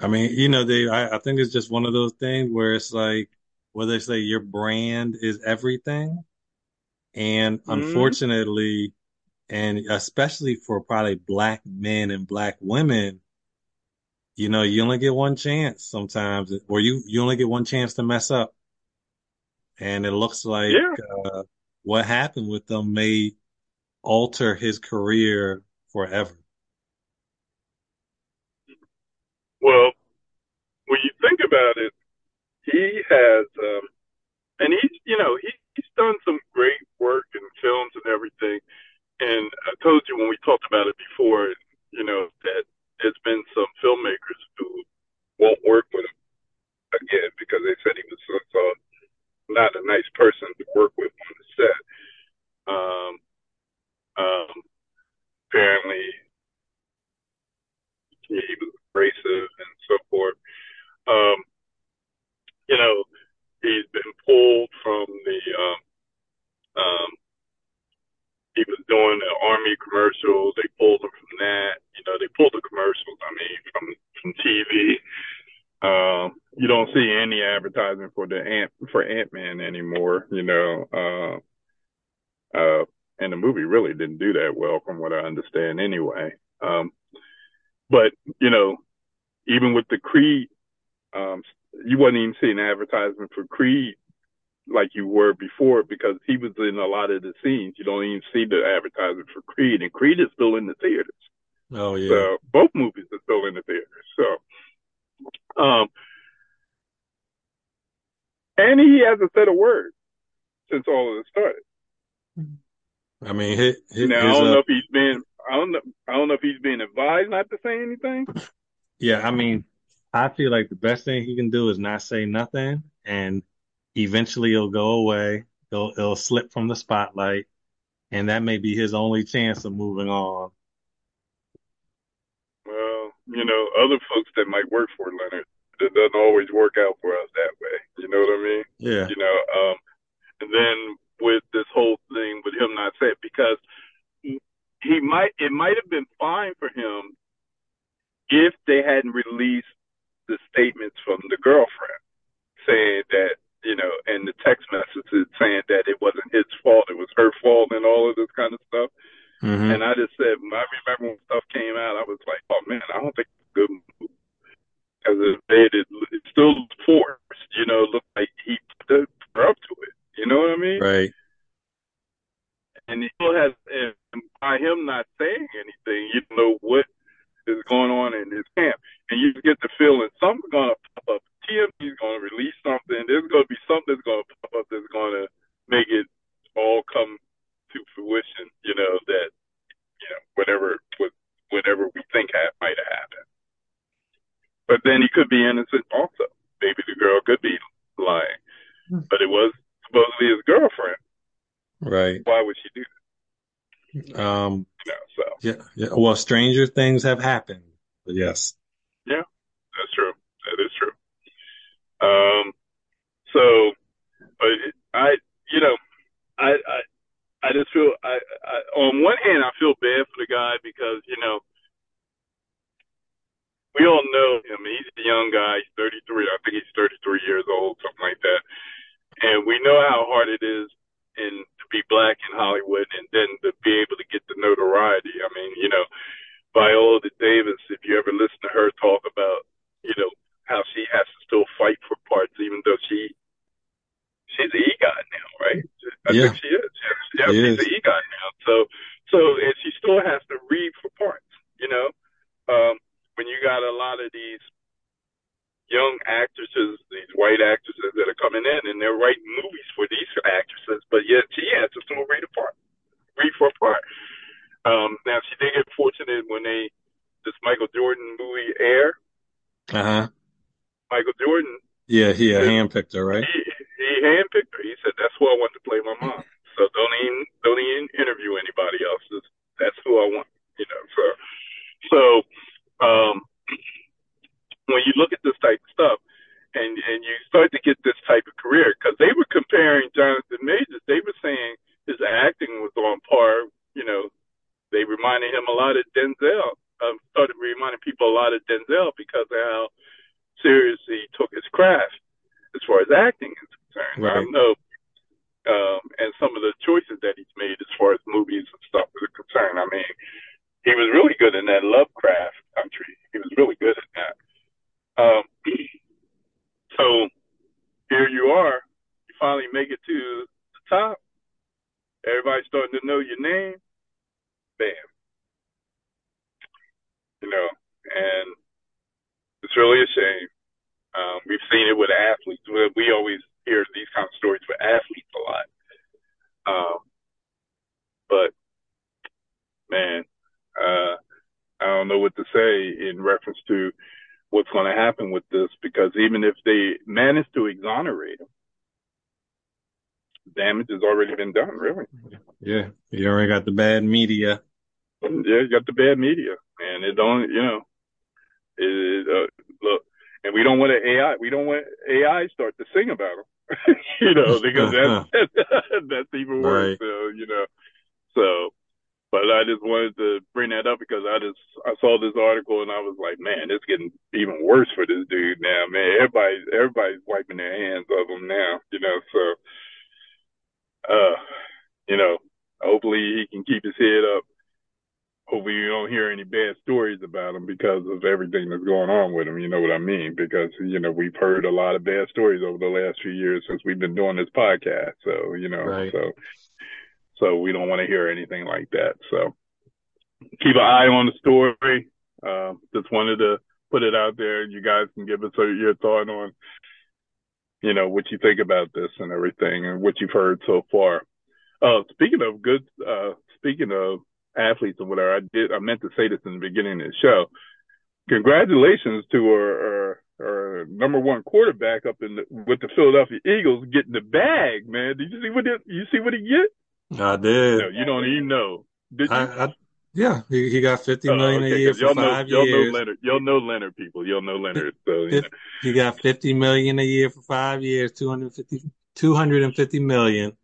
C: I mean, you know, they I, I think it's just one of those things where it's like where they say your brand is everything. And mm-hmm. unfortunately, and especially for probably black men and black women, you know, you only get one chance sometimes, or you, you only get one chance to mess up and it looks like yeah. uh, what happened with them may alter his career forever.
B: Well, when you think about it, he has, um, and he's, you know, he, he's done some great work in films and everything. And I told you when we talked about it before, you know, that there's been some filmmakers who won't work with him again because they said he was so, so not a nice person to work with commercial. They pulled them from that. You know, they pulled the commercials. I mean, from from TV. Uh, you don't see any advertising for the ant for Ant Man anymore. You know, uh, uh, and the movie really didn't do that well, from what I understand, anyway. Um, but you know, even with the Creed, um, you wasn't even seeing advertisement for Creed like you were before because he was in a lot of the scenes. You don't even see the advertising Creed, and Creed is still in the theaters.
C: Oh yeah.
B: So both movies are still in the theaters. So, um, and he hasn't said a word since all of this started.
C: I mean, his, his,
B: now I don't uh, know if he's been. I don't know. I don't know if he's been advised not to say anything.
C: Yeah, I mean, I feel like the best thing he can do is not say nothing, and eventually it'll go away. It'll, it'll slip from the spotlight, and that may be his only chance of moving on.
B: Well, you know, other folks that might work for Leonard, it doesn't always work out for us that way. You know what I mean?
C: Yeah.
B: You know, um, and then with this whole thing with him not saying because he might it might have been fine for him if they hadn't released the statements from the girlfriend saying that you know, and the text messages saying that it wasn't his fault, it was her fault, and all of this kind of stuff. Mm-hmm. And I just said, I remember when stuff came out, I was like, oh man, I don't think it's a good move because it made it, it still forced, you know, looked like he put her up to it. You know what I mean?
C: Right.
B: And he still has, and by him not saying anything, you know what is going on in his camp, and you get the feeling something's going to pop up TMZ is going to release something. There's going to be something that's going to pop up that's going to make it all come to fruition. You know that you know whatever whatever we think ha- might have happened. But then he could be innocent also. Maybe the girl could be lying, hmm. but it was supposedly his girlfriend.
C: Right.
B: Why would she do
C: that? Um.
B: You know, so.
C: Yeah. Yeah. Well, stranger things have happened. Yes.
B: Yeah, that's true. That is true. Um, so, but I, you know, I, I, I just feel, I, I, on one hand, I feel bad for the guy because, you know, we all know him. He's a young guy. He's 33. I think he's 33 years old, something like that. And we know how hard it is in to be black in Hollywood and then to be able to get the notoriety. I mean, you know, Viola Davis, if you ever listen to her talk about, you know, how she has to still fight for parts, even though she she's an EGOT now, right? I
C: yeah.
B: think she is. Yeah, she she's is. an EGOT now. So so and she still has to read for parts. You know, um, when you got a lot of these young actresses, these white actresses that are coming in, and they're writing movies for these actresses, but yet she has to still read a part, read for a part. Um, now she did get fortunate when they this Michael Jordan movie Air.
C: Uh huh.
B: Michael
C: Yeah, he uh, handpicked her, right?
B: He, he handpicked her. He said, "That's who I want to play my mom." So don't even don't even interview anybody else. That's who I want. You know. So so um, when you look at this type of stuff, and and you start to get this type of career, because they were comparing Jonathan Majors, they were saying his acting was on par. You know, they reminded him a lot of Denzel. Um, started reminding people a lot of Denzel because of how seriously took his craft as far as acting is concerned. Right. I know, um, and some of the choices that he's made as far as movies and stuff is concerned. I mean, he was really good in that Lovecraft Country. He was really good at that. Um, so here you are. You finally make it to the top. Everybody's starting to know your name. Bam. You know, and it's really a shame. Um, we've seen it with athletes. We always hear these kind of stories with athletes a lot. Um, but man, uh, I don't know what to say in reference to what's going to happen with this because even if they manage to exonerate him, damage has already been done, really.
C: Yeah, you already got the bad media.
B: Yeah, you got the bad media, and it don't, you know, it, uh, look, and we don't want an AI. We don't want AI start to sing about them, you know, because that's that's even worse. Right. So you know, so but I just wanted to bring that up because I just I saw this article and I was like, man, it's getting even worse for this dude now, man. Everybody everybody's wiping their hands of him now, you know. So, uh, you know, hopefully he can keep his head up. Hopefully you don't hear any bad stories about him because of everything that's going on with him. You know what I mean? Because you know we've heard a lot of bad stories over the last few years since we've been doing this podcast. So you know, right. so so we don't want to hear anything like that. So keep an eye on the story. Uh, just wanted to put it out there. You guys can give us your thought on, you know, what you think about this and everything and what you've heard so far. Uh, speaking of good, uh, speaking of athletes and whatever, I did, I meant to say this in the beginning of the show. Congratulations to our, our, number one quarterback up in the, with the Philadelphia Eagles getting the bag, man. Did you see what it, you see what he get?
C: I did.
B: No, you don't even know. Did you?
C: I, I, yeah, he, he got fifty oh, million oh, okay, a year for
B: y'all
C: five
B: know,
C: years.
B: Y'all know Leonard. Y'all know Leonard people. Y'all know Leonard. So you know.
C: he got fifty million a year for five years. 250, 250 million.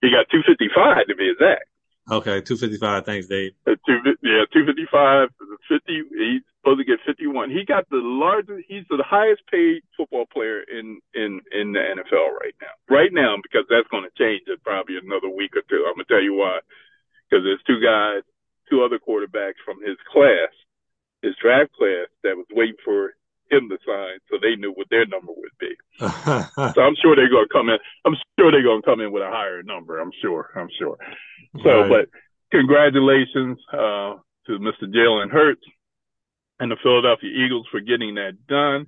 B: He got two fifty five to be exact.
C: Okay, two fifty five. Thanks, Dave.
B: Uh, two, yeah, two fifty five. Fifty. He's supposed to get fifty one. He got the largest. He's the highest paid football player in in in the NFL right now. Right now, because that's going to change in probably another week or two. I'm gonna tell you why. Because there's two guys, two other quarterbacks from his class, his draft class, that was waiting for him the sign, so they knew what their number would be. so I'm sure they're going to come in. I'm sure they're going to come in with a higher number. I'm sure. I'm sure. So, right. but congratulations uh, to Mr. Jalen Hurts and the Philadelphia Eagles for getting that done.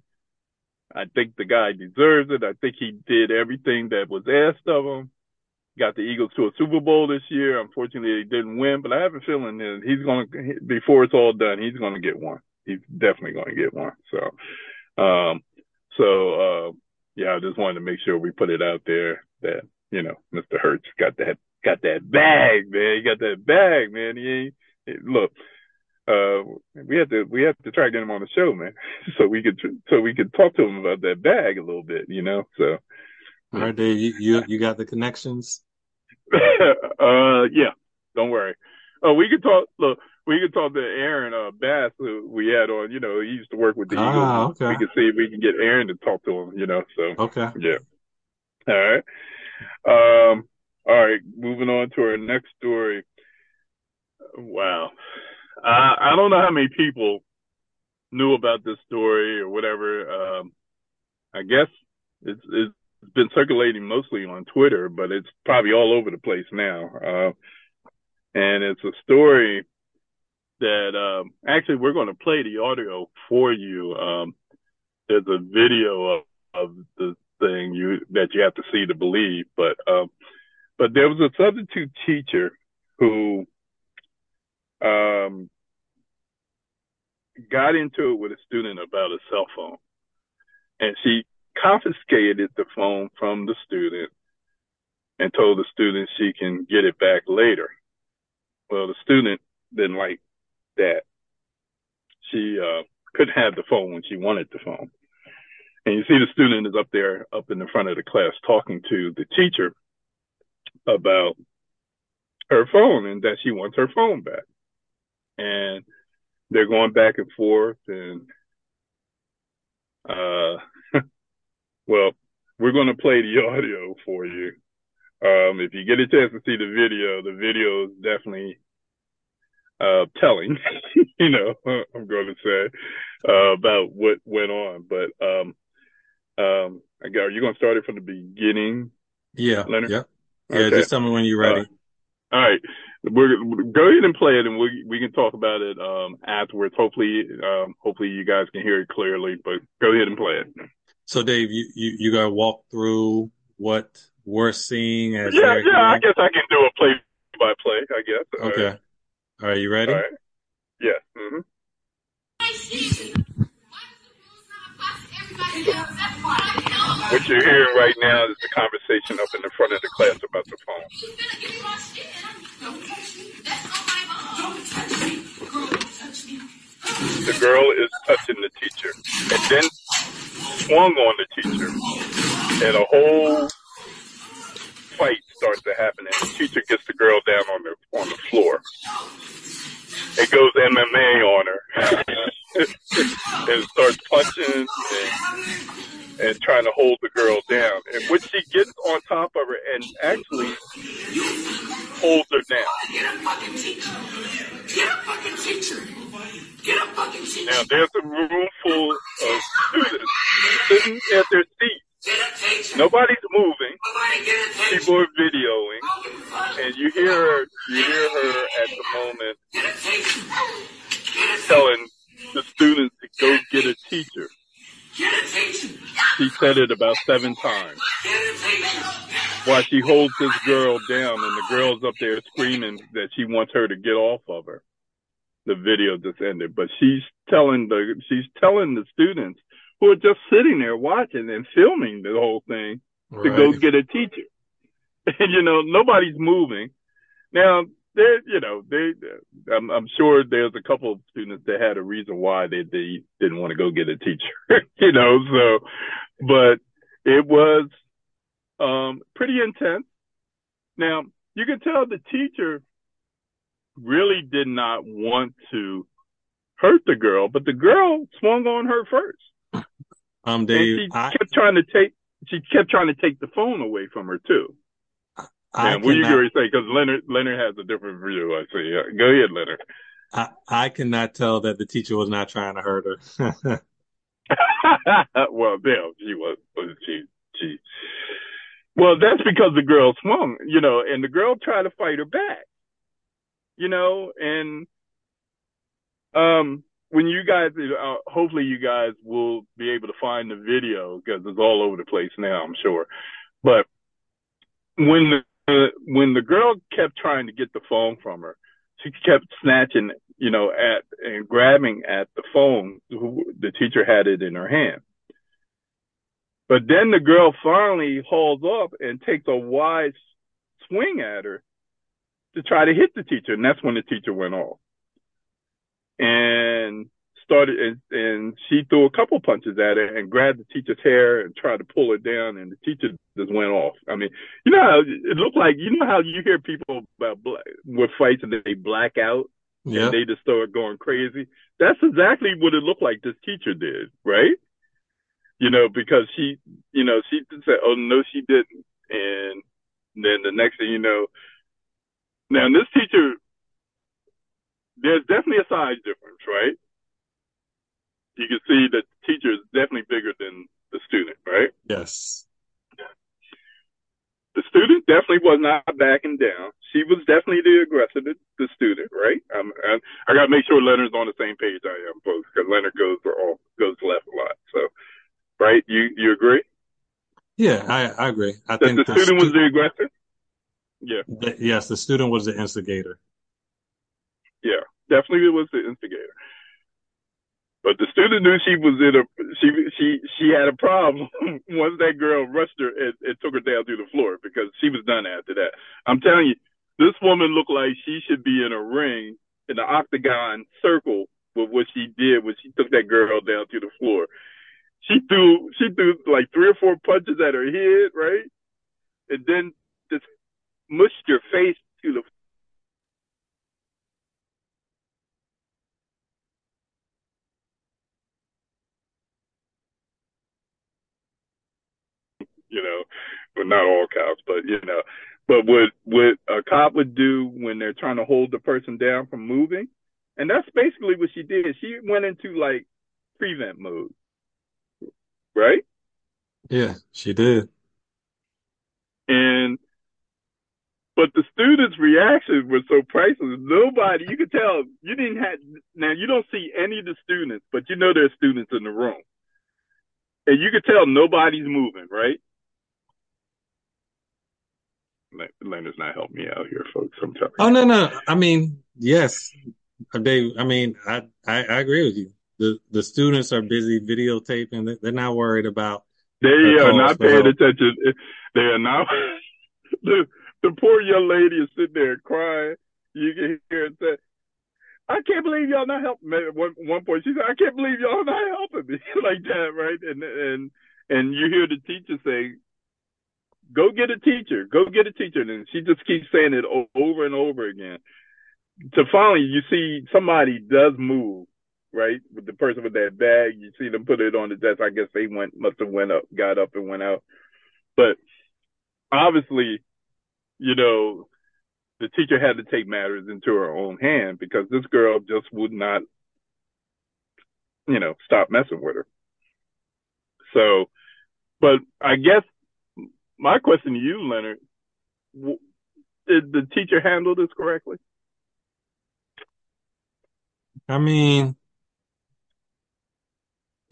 B: I think the guy deserves it. I think he did everything that was asked of him. Got the Eagles to a Super Bowl this year. Unfortunately, they didn't win, but I have a feeling that he's going to, before it's all done, he's going to get one. He's definitely going to get one. So, um, so, uh, yeah, I just wanted to make sure we put it out there that, you know, Mr. Hurts got that got that bag, man. He got that bag, man. He ain't look. Uh, we had to we had to try to get him on the show, man, so we could so we could talk to him about that bag a little bit, you know. So,
C: all right, Dave, you you, you got the connections.
B: uh, yeah, don't worry. Oh, we could talk. Look, we could talk to Aaron uh, Bass, who we had on. You know, he used to work with the ah, Eagles. Okay. We could see if we can get Aaron to talk to him. You know, so
C: okay,
B: yeah. All right. Um, all right, moving on to our next story. Wow. I, I don't know how many people knew about this story or whatever. Um, I guess it's, it's been circulating mostly on Twitter, but it's probably all over the place now. Uh, and it's a story that um, actually we're going to play the audio for you. Um, there's a video of, of the thing you that you have to see to believe, but um, but there was a substitute teacher who um, got into it with a student about a cell phone. And she confiscated the phone from the student and told the student she can get it back later. Well, the student didn't like that. She uh, couldn't have the phone when she wanted the phone. And you see the student is up there, up in the front of the class, talking to the teacher about her phone and that she wants her phone back. And they're going back and forth and uh well, we're going to play the audio for you. Um, if you get a chance to see the video, the video is definitely uh, telling, you know, I'm going to say, uh, about what went on. But um, um, I got, are you going to start it from the beginning?
C: Yeah. Leonard? Yeah. Yeah, okay. just tell me when you're ready.
B: Uh, all right, we're, go ahead and play it, and we we can talk about it um, afterwards. Hopefully, um, hopefully you guys can hear it clearly. But go ahead and play it.
C: So, Dave, you you, you got to walk through what we're seeing as
B: yeah, yeah. I guess I can do a play by play. I guess.
C: Okay. Right you ready?
B: Yeah. Mm-hmm. What you're hearing right now is the conversation up in the front of the class about the phone. The girl is touching the teacher and then swung on the teacher and a whole fight starts to happen, and the teacher gets the girl down on the on the floor. It goes MMA on her and starts punching and, and trying to hold the girl down. And when she gets on top of her and actually holds her down.
D: Get a fucking teacher. Get a fucking teacher. Get a fucking teacher.
B: Now there's a room full of students sitting at their seats.
D: Get a teacher.
B: Nobody's moving. People are videoing, and you hear her. You hear her at the moment
D: Get a teacher. Get a teacher.
B: telling the students to go get a teacher.
D: Get a teacher.
B: She said it about seven times
D: Get a teacher.
B: while she holds this girl down, and the girl's up there screaming that she wants her to get off of her. The video just ended, but she's telling the she's telling the students who are just sitting there watching and filming the whole thing to go get a teacher. And you know, nobody's moving. Now, there, you know, they, I'm, I'm sure there's a couple of students that had a reason why they, they didn't want to go get a teacher, you know, so, but it was, um, pretty intense. Now, you can tell the teacher really did not want to hurt the girl, but the girl swung on her first.
C: Um,
B: And
C: Dave,
B: she
C: I,
B: kept trying to take, she kept trying to take the phone away from her too.
C: I
B: And what you
C: cannot,
B: going to say? Because Leonard, Leonard has a different view. I see. Uh, Go ahead, Leonard.
C: I, I cannot tell that the teacher was not trying to hurt her.
B: well, damn, she was, was she, she. Well, that's because the girl swung, you know, and the girl tried to fight her back, you know, and um, when you guys, uh, hopefully, you guys will be able to find the video because it's all over the place now, I'm sure. But when the when the girl kept trying to get the phone from her, she kept snatching, you know, at and grabbing at the phone. The teacher had it in her hand. But then the girl finally hauls up and takes a wide swing at her to try to hit the teacher, and that's when the teacher went off. And started and, and she threw a couple punches at her and grabbed the teacher's hair and tried to pull her down and the teacher just went off. I mean, you know how it looked like you know how you hear people about black, with fights and they black out
C: yeah.
B: and they just start going crazy. That's exactly what it looked like this teacher did, right? You know, because she, you know, she said, "Oh no, she didn't," and then the next thing you know, now this teacher, there's definitely a size difference, right? You can see that the teacher is definitely bigger than the student, right?
C: Yes.
B: The student definitely was not backing down. She was definitely the aggressor, the, the student, right? Um, and I got to make sure Leonard's on the same page I am, folks, because Leonard goes off, goes left a lot. So, right? You you agree
C: Yeah, I, I agree. I think
B: the
C: the
B: student was the aggressor? Yeah,
C: the- yes, the student was the instigator.
B: Yeah, definitely it was the instigator. But the student knew she was in a she she she had a problem once that girl rushed her and, and took her down to the floor because she was done after that. I'm telling you, this woman looked like she should be in a ring in the octagon circle with what she did when she took that girl down to the floor. She threw she threw like three or four punches at her head, right? And then just mushed her face to the you know, but not all cops, but you know, but what what a cop would do when they're trying to hold the person down from moving, and that's basically what she did. She went into like prevent mode, right?
C: Yeah, she did.
B: And but the students' reactions were so priceless. Nobody, you could tell, you didn't have. Now you don't see any of the students, but you know there's students in the room, and you could tell nobody's moving, right? Leonard's not helping me out here, folks. I'm oh, you.
C: Oh no, no. I mean, yes, Dave. I mean, I, I, I agree with you. The the students are busy videotaping. They- They're not worried about.
B: They are not paying
C: help.
B: attention. They are not. the the poor young lady is sitting there crying. You can hear her say, "I can't believe y'all not helping." me." At one one point, she said, "I can't believe y'all not helping me," like that, right? And and and you hear the teacher say, go get a teacher, go get a teacher. And she just keeps saying it over and over again. To finally, you see somebody does move, right? With the person with that bag, you see them put it on the desk. I guess they went, must have went up, got up and went out. But obviously, you know, the teacher had to take matters into her own hand because this girl just would not, you know, stop messing with her. So, but I guess my question to you, Leonard, did the teacher handle this correctly?
C: I mean,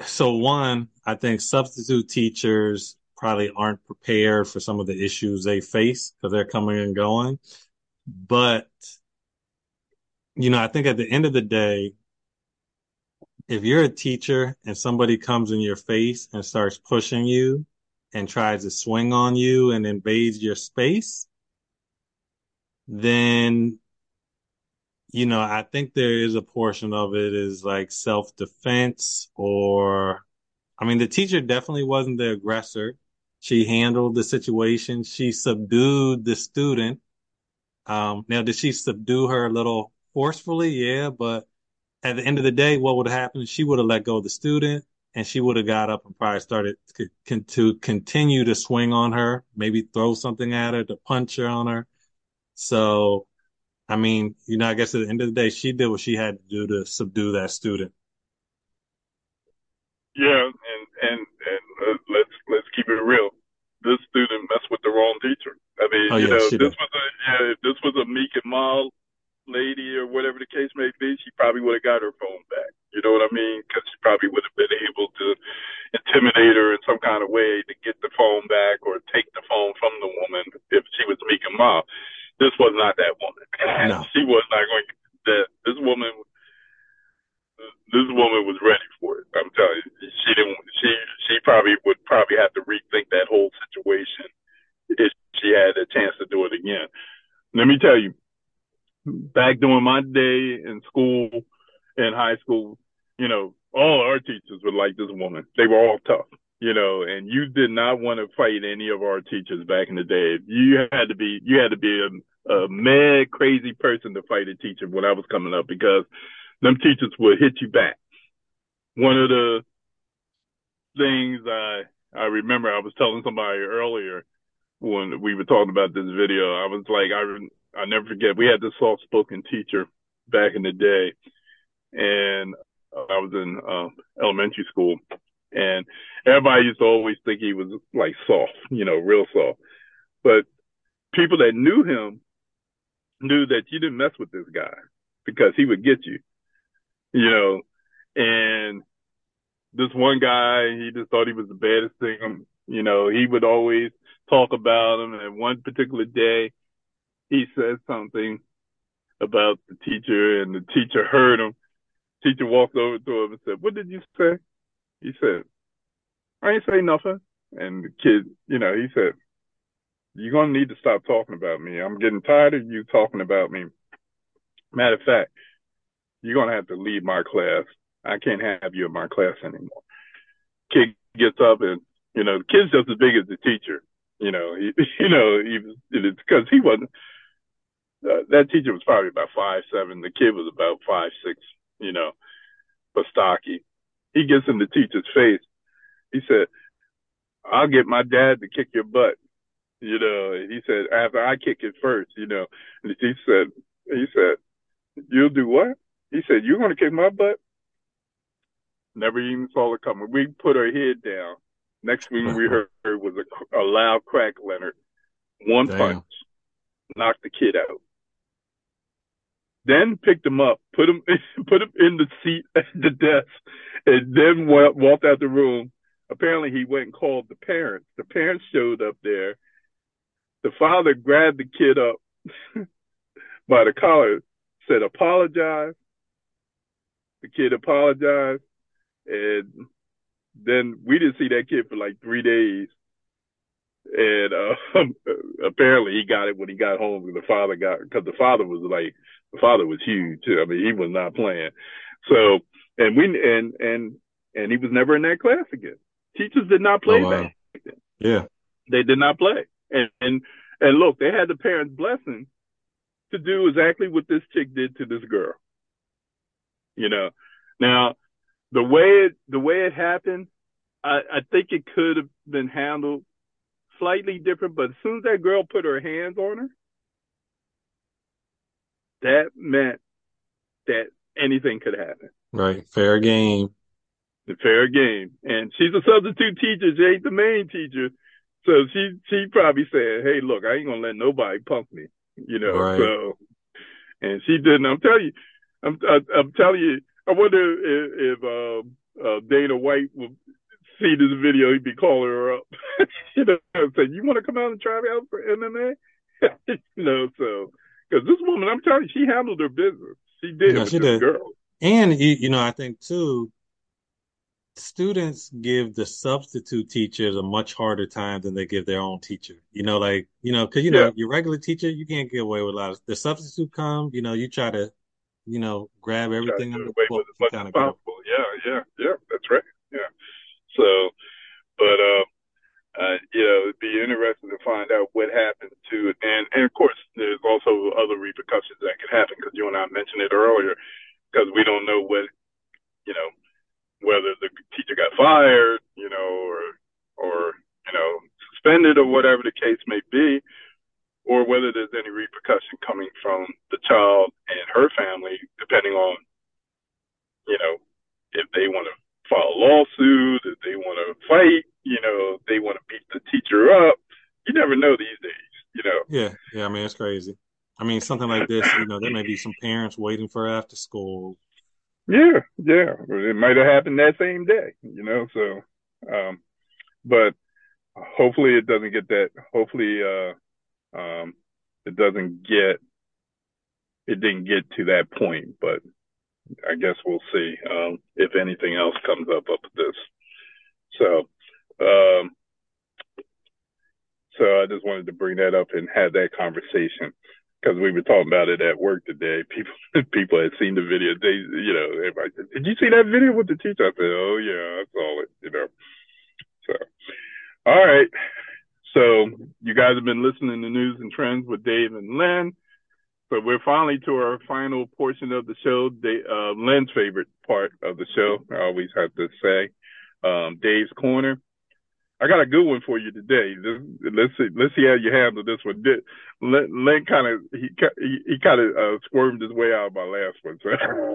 C: so one, I think substitute teachers probably aren't prepared for some of the issues they face because they're coming and going. But, you know, I think at the end of the day, if you're a teacher and somebody comes in your face and starts pushing you and tries to swing on you and invades your space, then, you know, I think there is a portion of it is like self defense or, I mean, the teacher definitely wasn't the aggressor. She handled the situation. She subdued the student. Um, now, did she subdue her a little forcefully? Yeah, but at the end of the day, what would have happened? She would have let go of the student and she would have got up and probably started to, to continue to swing on her, maybe throw something at her, to punch her on her. So, I mean, you know, I guess at the end of the day, she did what she had to do to subdue that student.
B: Yeah, and and and uh, let's let's keep it real. This student messed with the wrong teacher. I mean, oh, you yeah, know, this did. was a yeah, if this was a meek and mild lady or whatever the case may be, she probably would have got her phone back. You know what I mean? Because she probably would have been able to intimidate her in some kind of way to get the phone back or take the phone from the woman if she was meek and mild. This was not that woman. No. she was not going. To, that this woman, this woman was ready for it. I'm telling you, she didn't. She she probably would probably have to rethink that whole situation if she had a chance to do it again. Let me tell you, back during my day in school, in high school, you know, all our teachers were like this woman. They were all tough, you know, and you did not want to fight any of our teachers back in the day. You had to be, you had to be a, a mad, crazy person to fight a teacher when I was coming up because them teachers would hit you back. One of the things I, I remember I was telling somebody earlier when we were talking about this video, I was like, I, I never forget. We had this soft spoken teacher back in the day, and I was in uh, elementary school, and everybody used to always think he was like soft, you know, real soft. But people that knew him knew that you didn't mess with this guy because he would get you, you know. And this one guy, he just thought he was the baddest thing. Um, you know, he would always talk about him. And one particular day, he said something about the teacher and the teacher heard him. Teacher walked over to him and said, what did you say? He said, I ain't say nothing. And the kid, you know, he said, you're going to need to stop talking about me. I'm getting tired of you talking about me. Matter of fact, you're going to have to leave my class. I can't have you in my class anymore. Kid gets up and, you know, the kid's just as big as the teacher. You know, he, you know, it's because he wasn't, uh, that teacher was probably about five seven. The kid was about five six. You know, but stocky. He gets in the teacher's face. He said, "I'll get my dad to kick your butt." You know, he said after I kick it first. You know, and he said, he said, "You'll do what?" He said, "You're going to kick my butt." Never even saw it coming. We put our head down. Next thing we heard was a, a loud crack, Leonard. One Damn. punch knocked the kid out then picked him up, put him put him in the seat at the desk, and then walked out the room. Apparently, he went and called the parents. The parents showed up there. The father grabbed the kid up by the collar, said, "Apologize." The kid apologized, and then we didn't see that kid for like three days. And uh, apparently, he got it when he got home. The father got because the father was like the father was huge. I mean, he was not playing. So, and we and and and he was never in that class again. Teachers did not play oh, wow. back then.
C: Yeah,
B: they did not play. And and and look, they had the parents' blessing to do exactly what this chick did to this girl. You know, now the way it the way it happened, I, I think it could have been handled slightly different. But as soon as that girl put her hands on her, that meant that anything could happen.
C: Right. Fair game.
B: The fair game. And she's a substitute teacher. She ain't the main teacher. So she she probably said, "Hey, look, I ain't gonna let nobody punk me," you know.
C: Right.
B: So, and she didn't. I'm telling you, I'm I, I'm telling you. I wonder if, if um, uh, Dana White will see this video. He'd be calling her up, you know, and say, "You want to come out and try out for MMA?" you know, so because this woman, I'm telling you, she handled her business. She did
C: Yeah, she did.
B: girl.
C: And you, know, I think too, students give the substitute teachers a much harder time than they give their own teacher. You know, like, you know, cause you know,
B: Yeah.
C: your regular teacher, you can't get away with a lot of, the substitute come, you know, you try to, you know, grab everything under the
B: as
C: kind of.
B: Yeah, yeah, yeah. That's right. Yeah. So, but um, uh, you know, it'd be interesting to find out what happened to it, and and of course, there's also other repercussions that could happen because you and I mentioned it earlier, because we don't know what, you know, whether the teacher got fired, you know, or or you know, suspended or whatever the case may be, or whether there's any repercussion coming from the child and her family, depending on, you know, if they want to file a lawsuit, if they want to fight, you know, they want to beat the teacher up. You never know these days, you know.
C: Yeah. Yeah. I mean, it's crazy. I mean, something like this, you know, there may be some parents waiting for after school.
B: Yeah, yeah. It might have happened that same day, you know, so um but hopefully it doesn't get that hopefully uh um it doesn't get it didn't get to that point, but I guess we'll see um if anything else comes up up with this. So um so I just wanted to bring that up and have that conversation because we were talking about it at work today. People people had seen the video. They, you know, everybody said, "Did you see that video with the teacher?" I said, "Oh yeah, I saw it." You know. So, all right. So you guys have been listening to Newz and Trendz with Dave and Len. So we're finally to our final portion of the show. Dave, uh, Len's favorite part of the show. I always have to say, um, Dave's Corner. I got a good one for you today. Let's see. Let's see how you handle this one. Did, Len kind of he he, he kind of uh, squirmed his way out of my last one. So.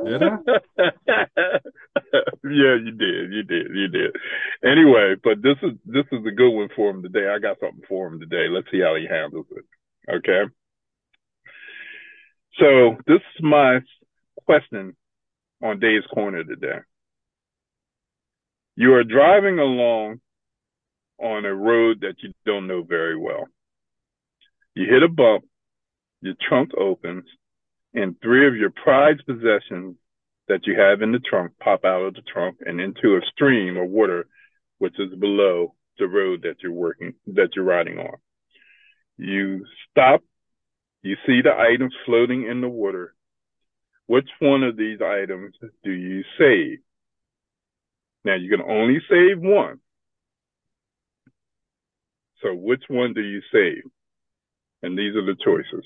C: Did I?
B: yeah, you did. You did. You did. Anyway, but this is this is a good one for him today. I got something for him today. Let's see how he handles it. Okay. So this is my question on Dave's Corner today. You are driving along on a road that you don't know very well. You hit a bump, your trunk opens, and three of your prized possessions that you have in the trunk pop out of the trunk and into a stream of water which is below the road that you're working that you're riding on. You stop, you see the items floating in the water. Which one of these items do you save? Now you can only save one. So which one do you save? And these are the choices.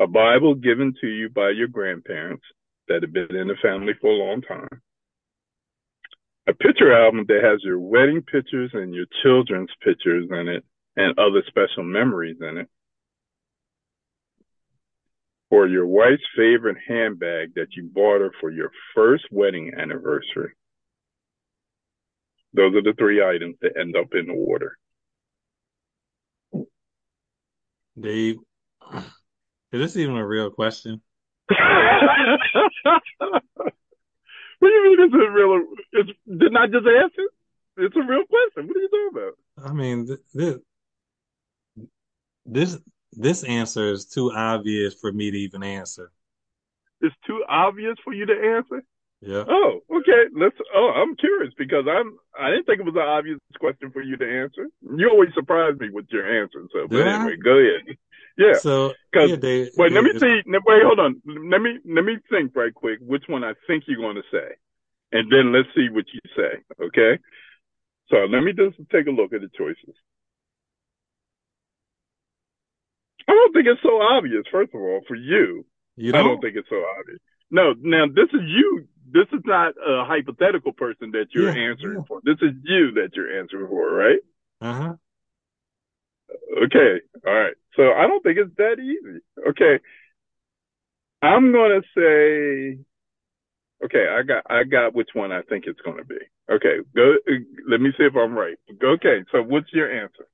B: A Bible given to you by your grandparents that have been in the family for a long time. A picture album that has your wedding pictures and your children's pictures in it and other special memories in it. Or your wife's favorite handbag that you bought her for your first wedding anniversary. Those are the three items that end up in the water.
C: Dave, is this even a real question?
B: what do you mean it's a real? It's, didn't I just answer? It's a real question. What are you talking about?
C: I mean, this this this answer is too obvious for me to even answer.
B: It's too obvious for you to answer.
C: Yeah.
B: Oh, okay. Let's. Oh, I'm curious because I'm. I didn't think it was an obvious question for you to answer. You always surprise me with your answers. So, but
C: I?
B: anyway, go ahead. Yeah.
C: So
B: Because
C: yeah, Dave.
B: wait, let me see. Wait, hold on. Let me let me think right quick which one I think you're going to say, and then let's see what you say. Okay. So let me just take a look at the choices. I don't think it's so obvious. First of all, for you,
C: You
B: I
C: don't?
B: don't think it's so obvious. No, now this is you. This is not a hypothetical person that you're
C: Yeah,
B: answering
C: yeah.
B: for. This is you that you're answering for, right?
C: Uh huh.
B: Okay. All right. So I don't think it's that easy. Okay. I'm gonna say. Okay, I got I got which one I think it's gonna be. Okay, go. Let me see if I'm right. Okay, so what's your answer?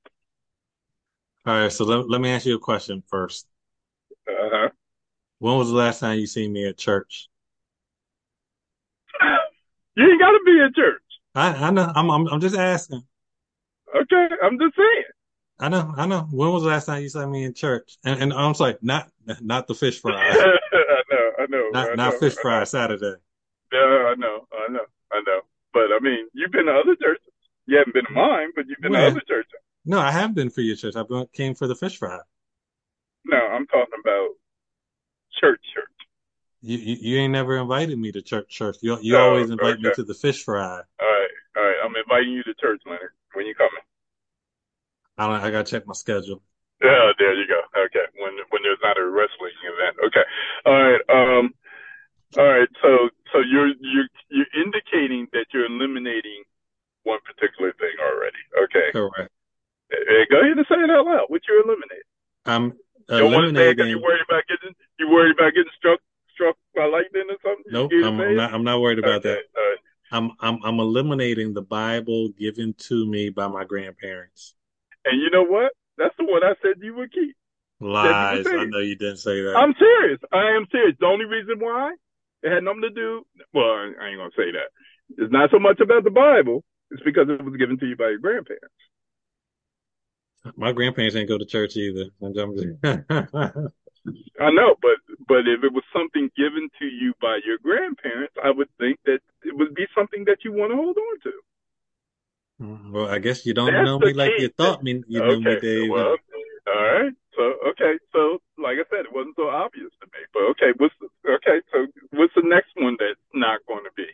C: All right. So let, let me ask you a question first.
B: Uh huh.
C: When was the last time you seen me at church?
B: You ain't gotta be in church.
C: I I know. I'm I'm, I'm just asking.
B: Okay, I'm just saying.
C: I know. I know. When was the last time you saw me in church? And and I'm sorry, not not the fish fry,
B: I know, I know,
C: not
B: I
C: not
B: know,
C: fish fry. Saturday.
B: Yeah, I know, I know, I know. But I mean, you've been to other churches. You haven't been to mine, but you've been to other churches.
C: No, I have been for your church. I came for the fish fry.
B: No, I'm talking about church, church.
C: You, you you ain't never invited me to church. Church. You you
B: No,
C: always invite me to the fish fry.
B: All right, all right. I'm inviting you to church, Leonard. When you coming?
C: I don't, I gotta check my schedule.
B: Yeah, there you go. Okay, when when there's not a wrestling event. Okay, all right. Um, all right. So so you're you're you're indicating that you're eliminating one particular thing already. Okay.
C: Correct.
B: Eh, Go ahead and say it out loud. What you're eliminating?
C: I'm
B: You don't want to say because
C: eliminating.
B: you're worried about getting you worried about getting struck struck by lightning or something. You
C: Nope, I'm, I'm not. I'm not worried about
B: okay.
C: that.
B: Right.
C: I'm I'm I'm eliminating the Bible given to me by my grandparents.
B: And you know what? That's the one I said you would keep.
C: Lies. I know you didn't say that.
B: I'm serious. I am serious. The only reason why it had nothing to do. Well, I I ain't gonna say that. It's not so much about the Bible. It's because it was given to you by your grandparents.
C: My grandparents didn't go to church either.
B: I know, but but if it was something given to you by your grandparents, I would think that it would be something that you want to hold on to. Mm-hmm.
C: well, I guess you don't
B: That's
C: know me like
B: key.
C: you thought me. You knew me, Dave.
B: well, all right. So okay, so like I said, it wasn't so obvious to me. But okay, what's the, okay? So what's the next one that's not going to be?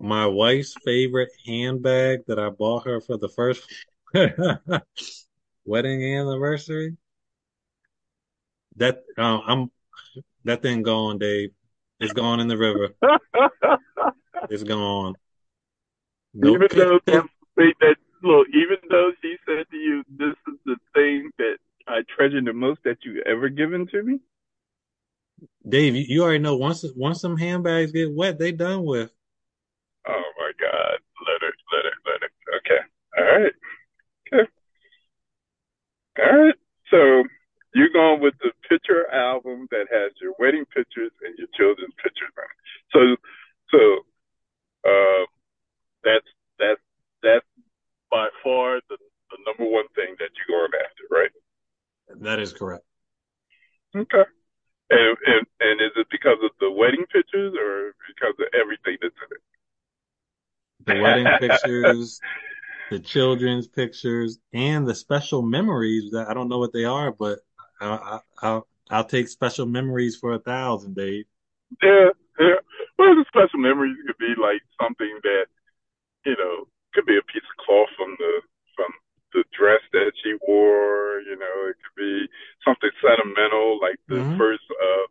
C: my wife's favorite handbag that I bought her for the first wedding anniversary. That um, I'm that thing gone, Dave. It's gone in the river. It's gone. No
B: even though that look, even though she said to you, "This is the thing that I treasure the most that you ever given to me."
C: Dave, you, you already know once once some handbags get wet, they done with.
B: Oh my God, let it, let it, let it. Okay, all right, okay, all right. So you're going with the picture album that has your wedding pictures and your children's pictures on it. So, so uh, that's that's that's by far the the number one thing that you're going after, right?
C: That is correct.
B: Okay. And, and and is it because of the wedding pictures or because of everything that's in it?
C: The wedding pictures, the children's pictures, and the special memories that I don't know what they are, but I, I, I'll I'll take special memories for a thousand, Dave.
B: Yeah, yeah. Well, the special memories could be like something that, you know, could be a piece of cloth from the from the dress that she wore. You know, it could be something sentimental, like the
C: Mhm.
B: first, uh,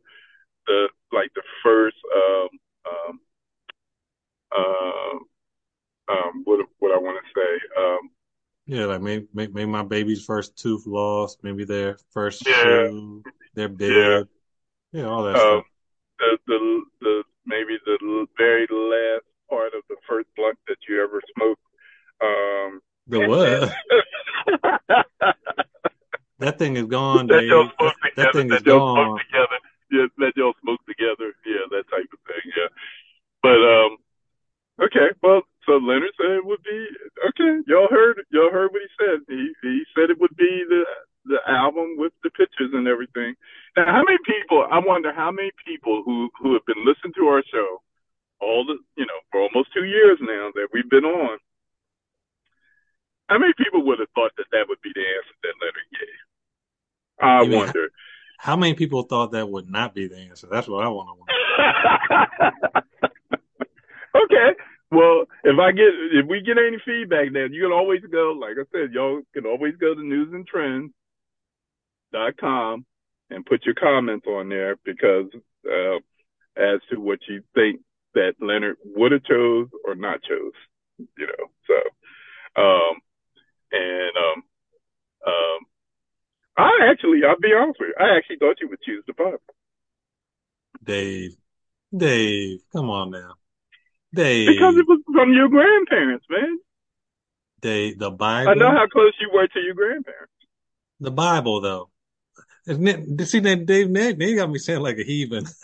B: the like the first, um, um, uh, um, what what I want to say, um,
C: Yeah, like maybe, maybe my baby's first tooth lost, maybe their first
B: Yeah.
C: shoe, their bed, yeah, all that
B: um,
C: stuff.
B: the the the maybe the very last part of the first blunt that you ever smoked. Um,
C: The what? That thing is gone,
B: that
C: That, that thing is
B: That y'all smoke
C: gone.
B: together. Yeah, that y'all smoke together. Yeah, that type of thing. Yeah, but um, okay. Well, so Leonard said it would be okay. Y'all heard y'all heard what he said. He he said it would be the the album with the pictures and everything. Now, how many people? I wonder how many people who who have been listening to our show all the you know for almost two years now that we've been on. How many people would have thought that that would be the answer that Leonard gave? I
C: You mean-
B: wonder.
C: How many people thought that would not be the answer? That's what I want to know.
B: okay. Well, if I get if we get any feedback, then you can always go. Like I said, y'all can always go to Newz and Trendz com and put your comments on there because uh, as to what you think that Leonard would have chose or not chose, you know. So, um, and um, um, I actually, I'll be honest with you, I actually thought you would choose the Bible.
C: Dave, Dave, come on now, Dave.
B: Because it was from your grandparents, man.
C: Dave, the Bible.
B: I know how close you were to your grandparents.
C: The Bible, though. Isn't it, See, Dave, Dave, they got me saying like a heathen.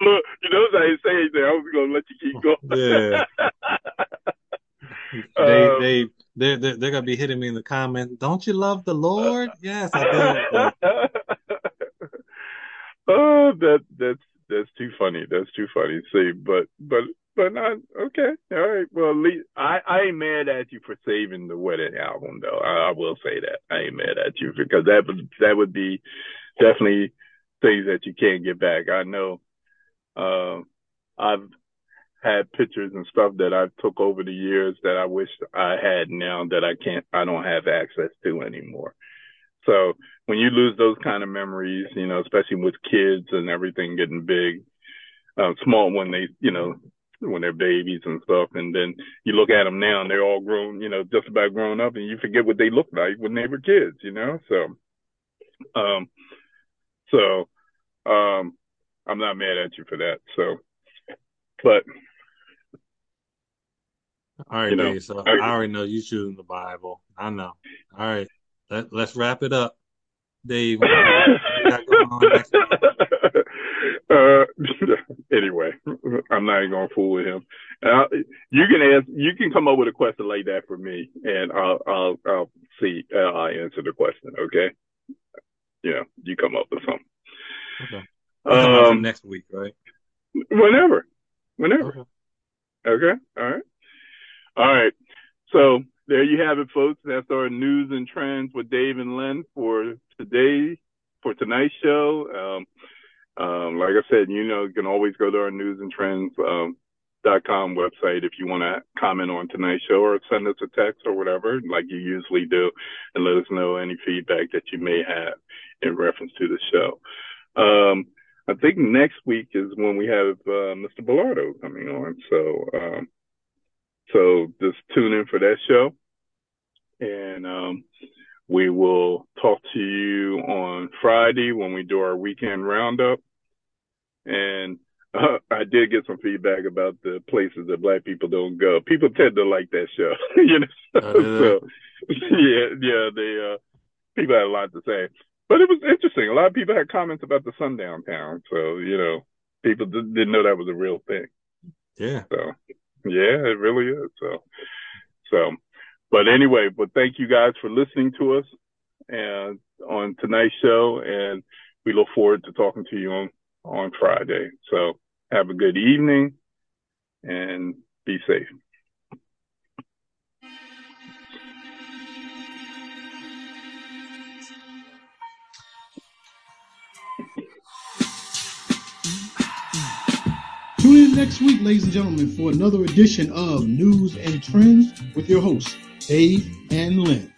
B: Look, you know, what I ain't saying anything. I was going to let you keep going.
C: yeah. they, um, they, they're, they're, they're to be hitting me in the comment. Don't you love the Lord? Yes, I
B: do. oh, that, that's, that's too funny. That's too funny. See, but, but but not okay. All right. Well, at least I, I ain't mad at you for saving the wedding album, though. I, I will say that I ain't mad at you because that would that would be definitely things that you can't get back. I know. Uh, I've had pictures and stuff that I've took over the years that I wish I had now that I can't, I don't have access to anymore. So when you lose those kind of memories, you know, especially with kids and everything getting big, uh, small when they, you know, when they're babies and stuff. And then you look at them now and they're all grown, you know, just about grown up and you forget what they looked like when they were kids, you know? So, um, so, um, I'm not mad at you for that. So, but.
C: All right, you know, Dave, so I, I already know you shooting the Bible. I know. All right. Let, let's wrap it up. Dave,
B: uh, anyway, I'm not even gonna fool with him. Uh, you can ask, you can come up with a question like that for me, and I'll, I'll, I'll see. Uh, I'll answer the question. Okay. Yeah, you come up with something.
C: Okay. Um, next week, right?
B: Whenever, whenever. Okay. okay. All right. All right. So there you have it, folks. That's our Newz and Trendz with Dave and Len for today, for tonight's show. Um, um, like I said, you know, you can always go to our Newz and Trendz um, dot com website if you want to comment on tonight's show or send us a text or whatever, like you usually do, and let us know any feedback that you may have in reference to the show. Um, I think next week is when we have uh, Mr. Bellardo coming on, so um, so just tune in for that show, and um, we will talk to you on Friday when we do our weekend roundup. And uh, I did get some feedback about the places that black people don't go. People tend to like that show, you know. Oh, so yeah, yeah, they uh, people had a lot to say, but it was interesting. A lot of people had comments about the sundown town, so you know, people didn't know that was a real thing.
C: Yeah.
B: So yeah, it really is. So so but anyway, but thank you guys for listening to us and on tonight's show. And we look forward to talking to you on, on Friday. So have a good evening and be safe.
A: Next week, ladies and gentlemen, for another edition of Newz and Trendz with your hosts, Dave and Len.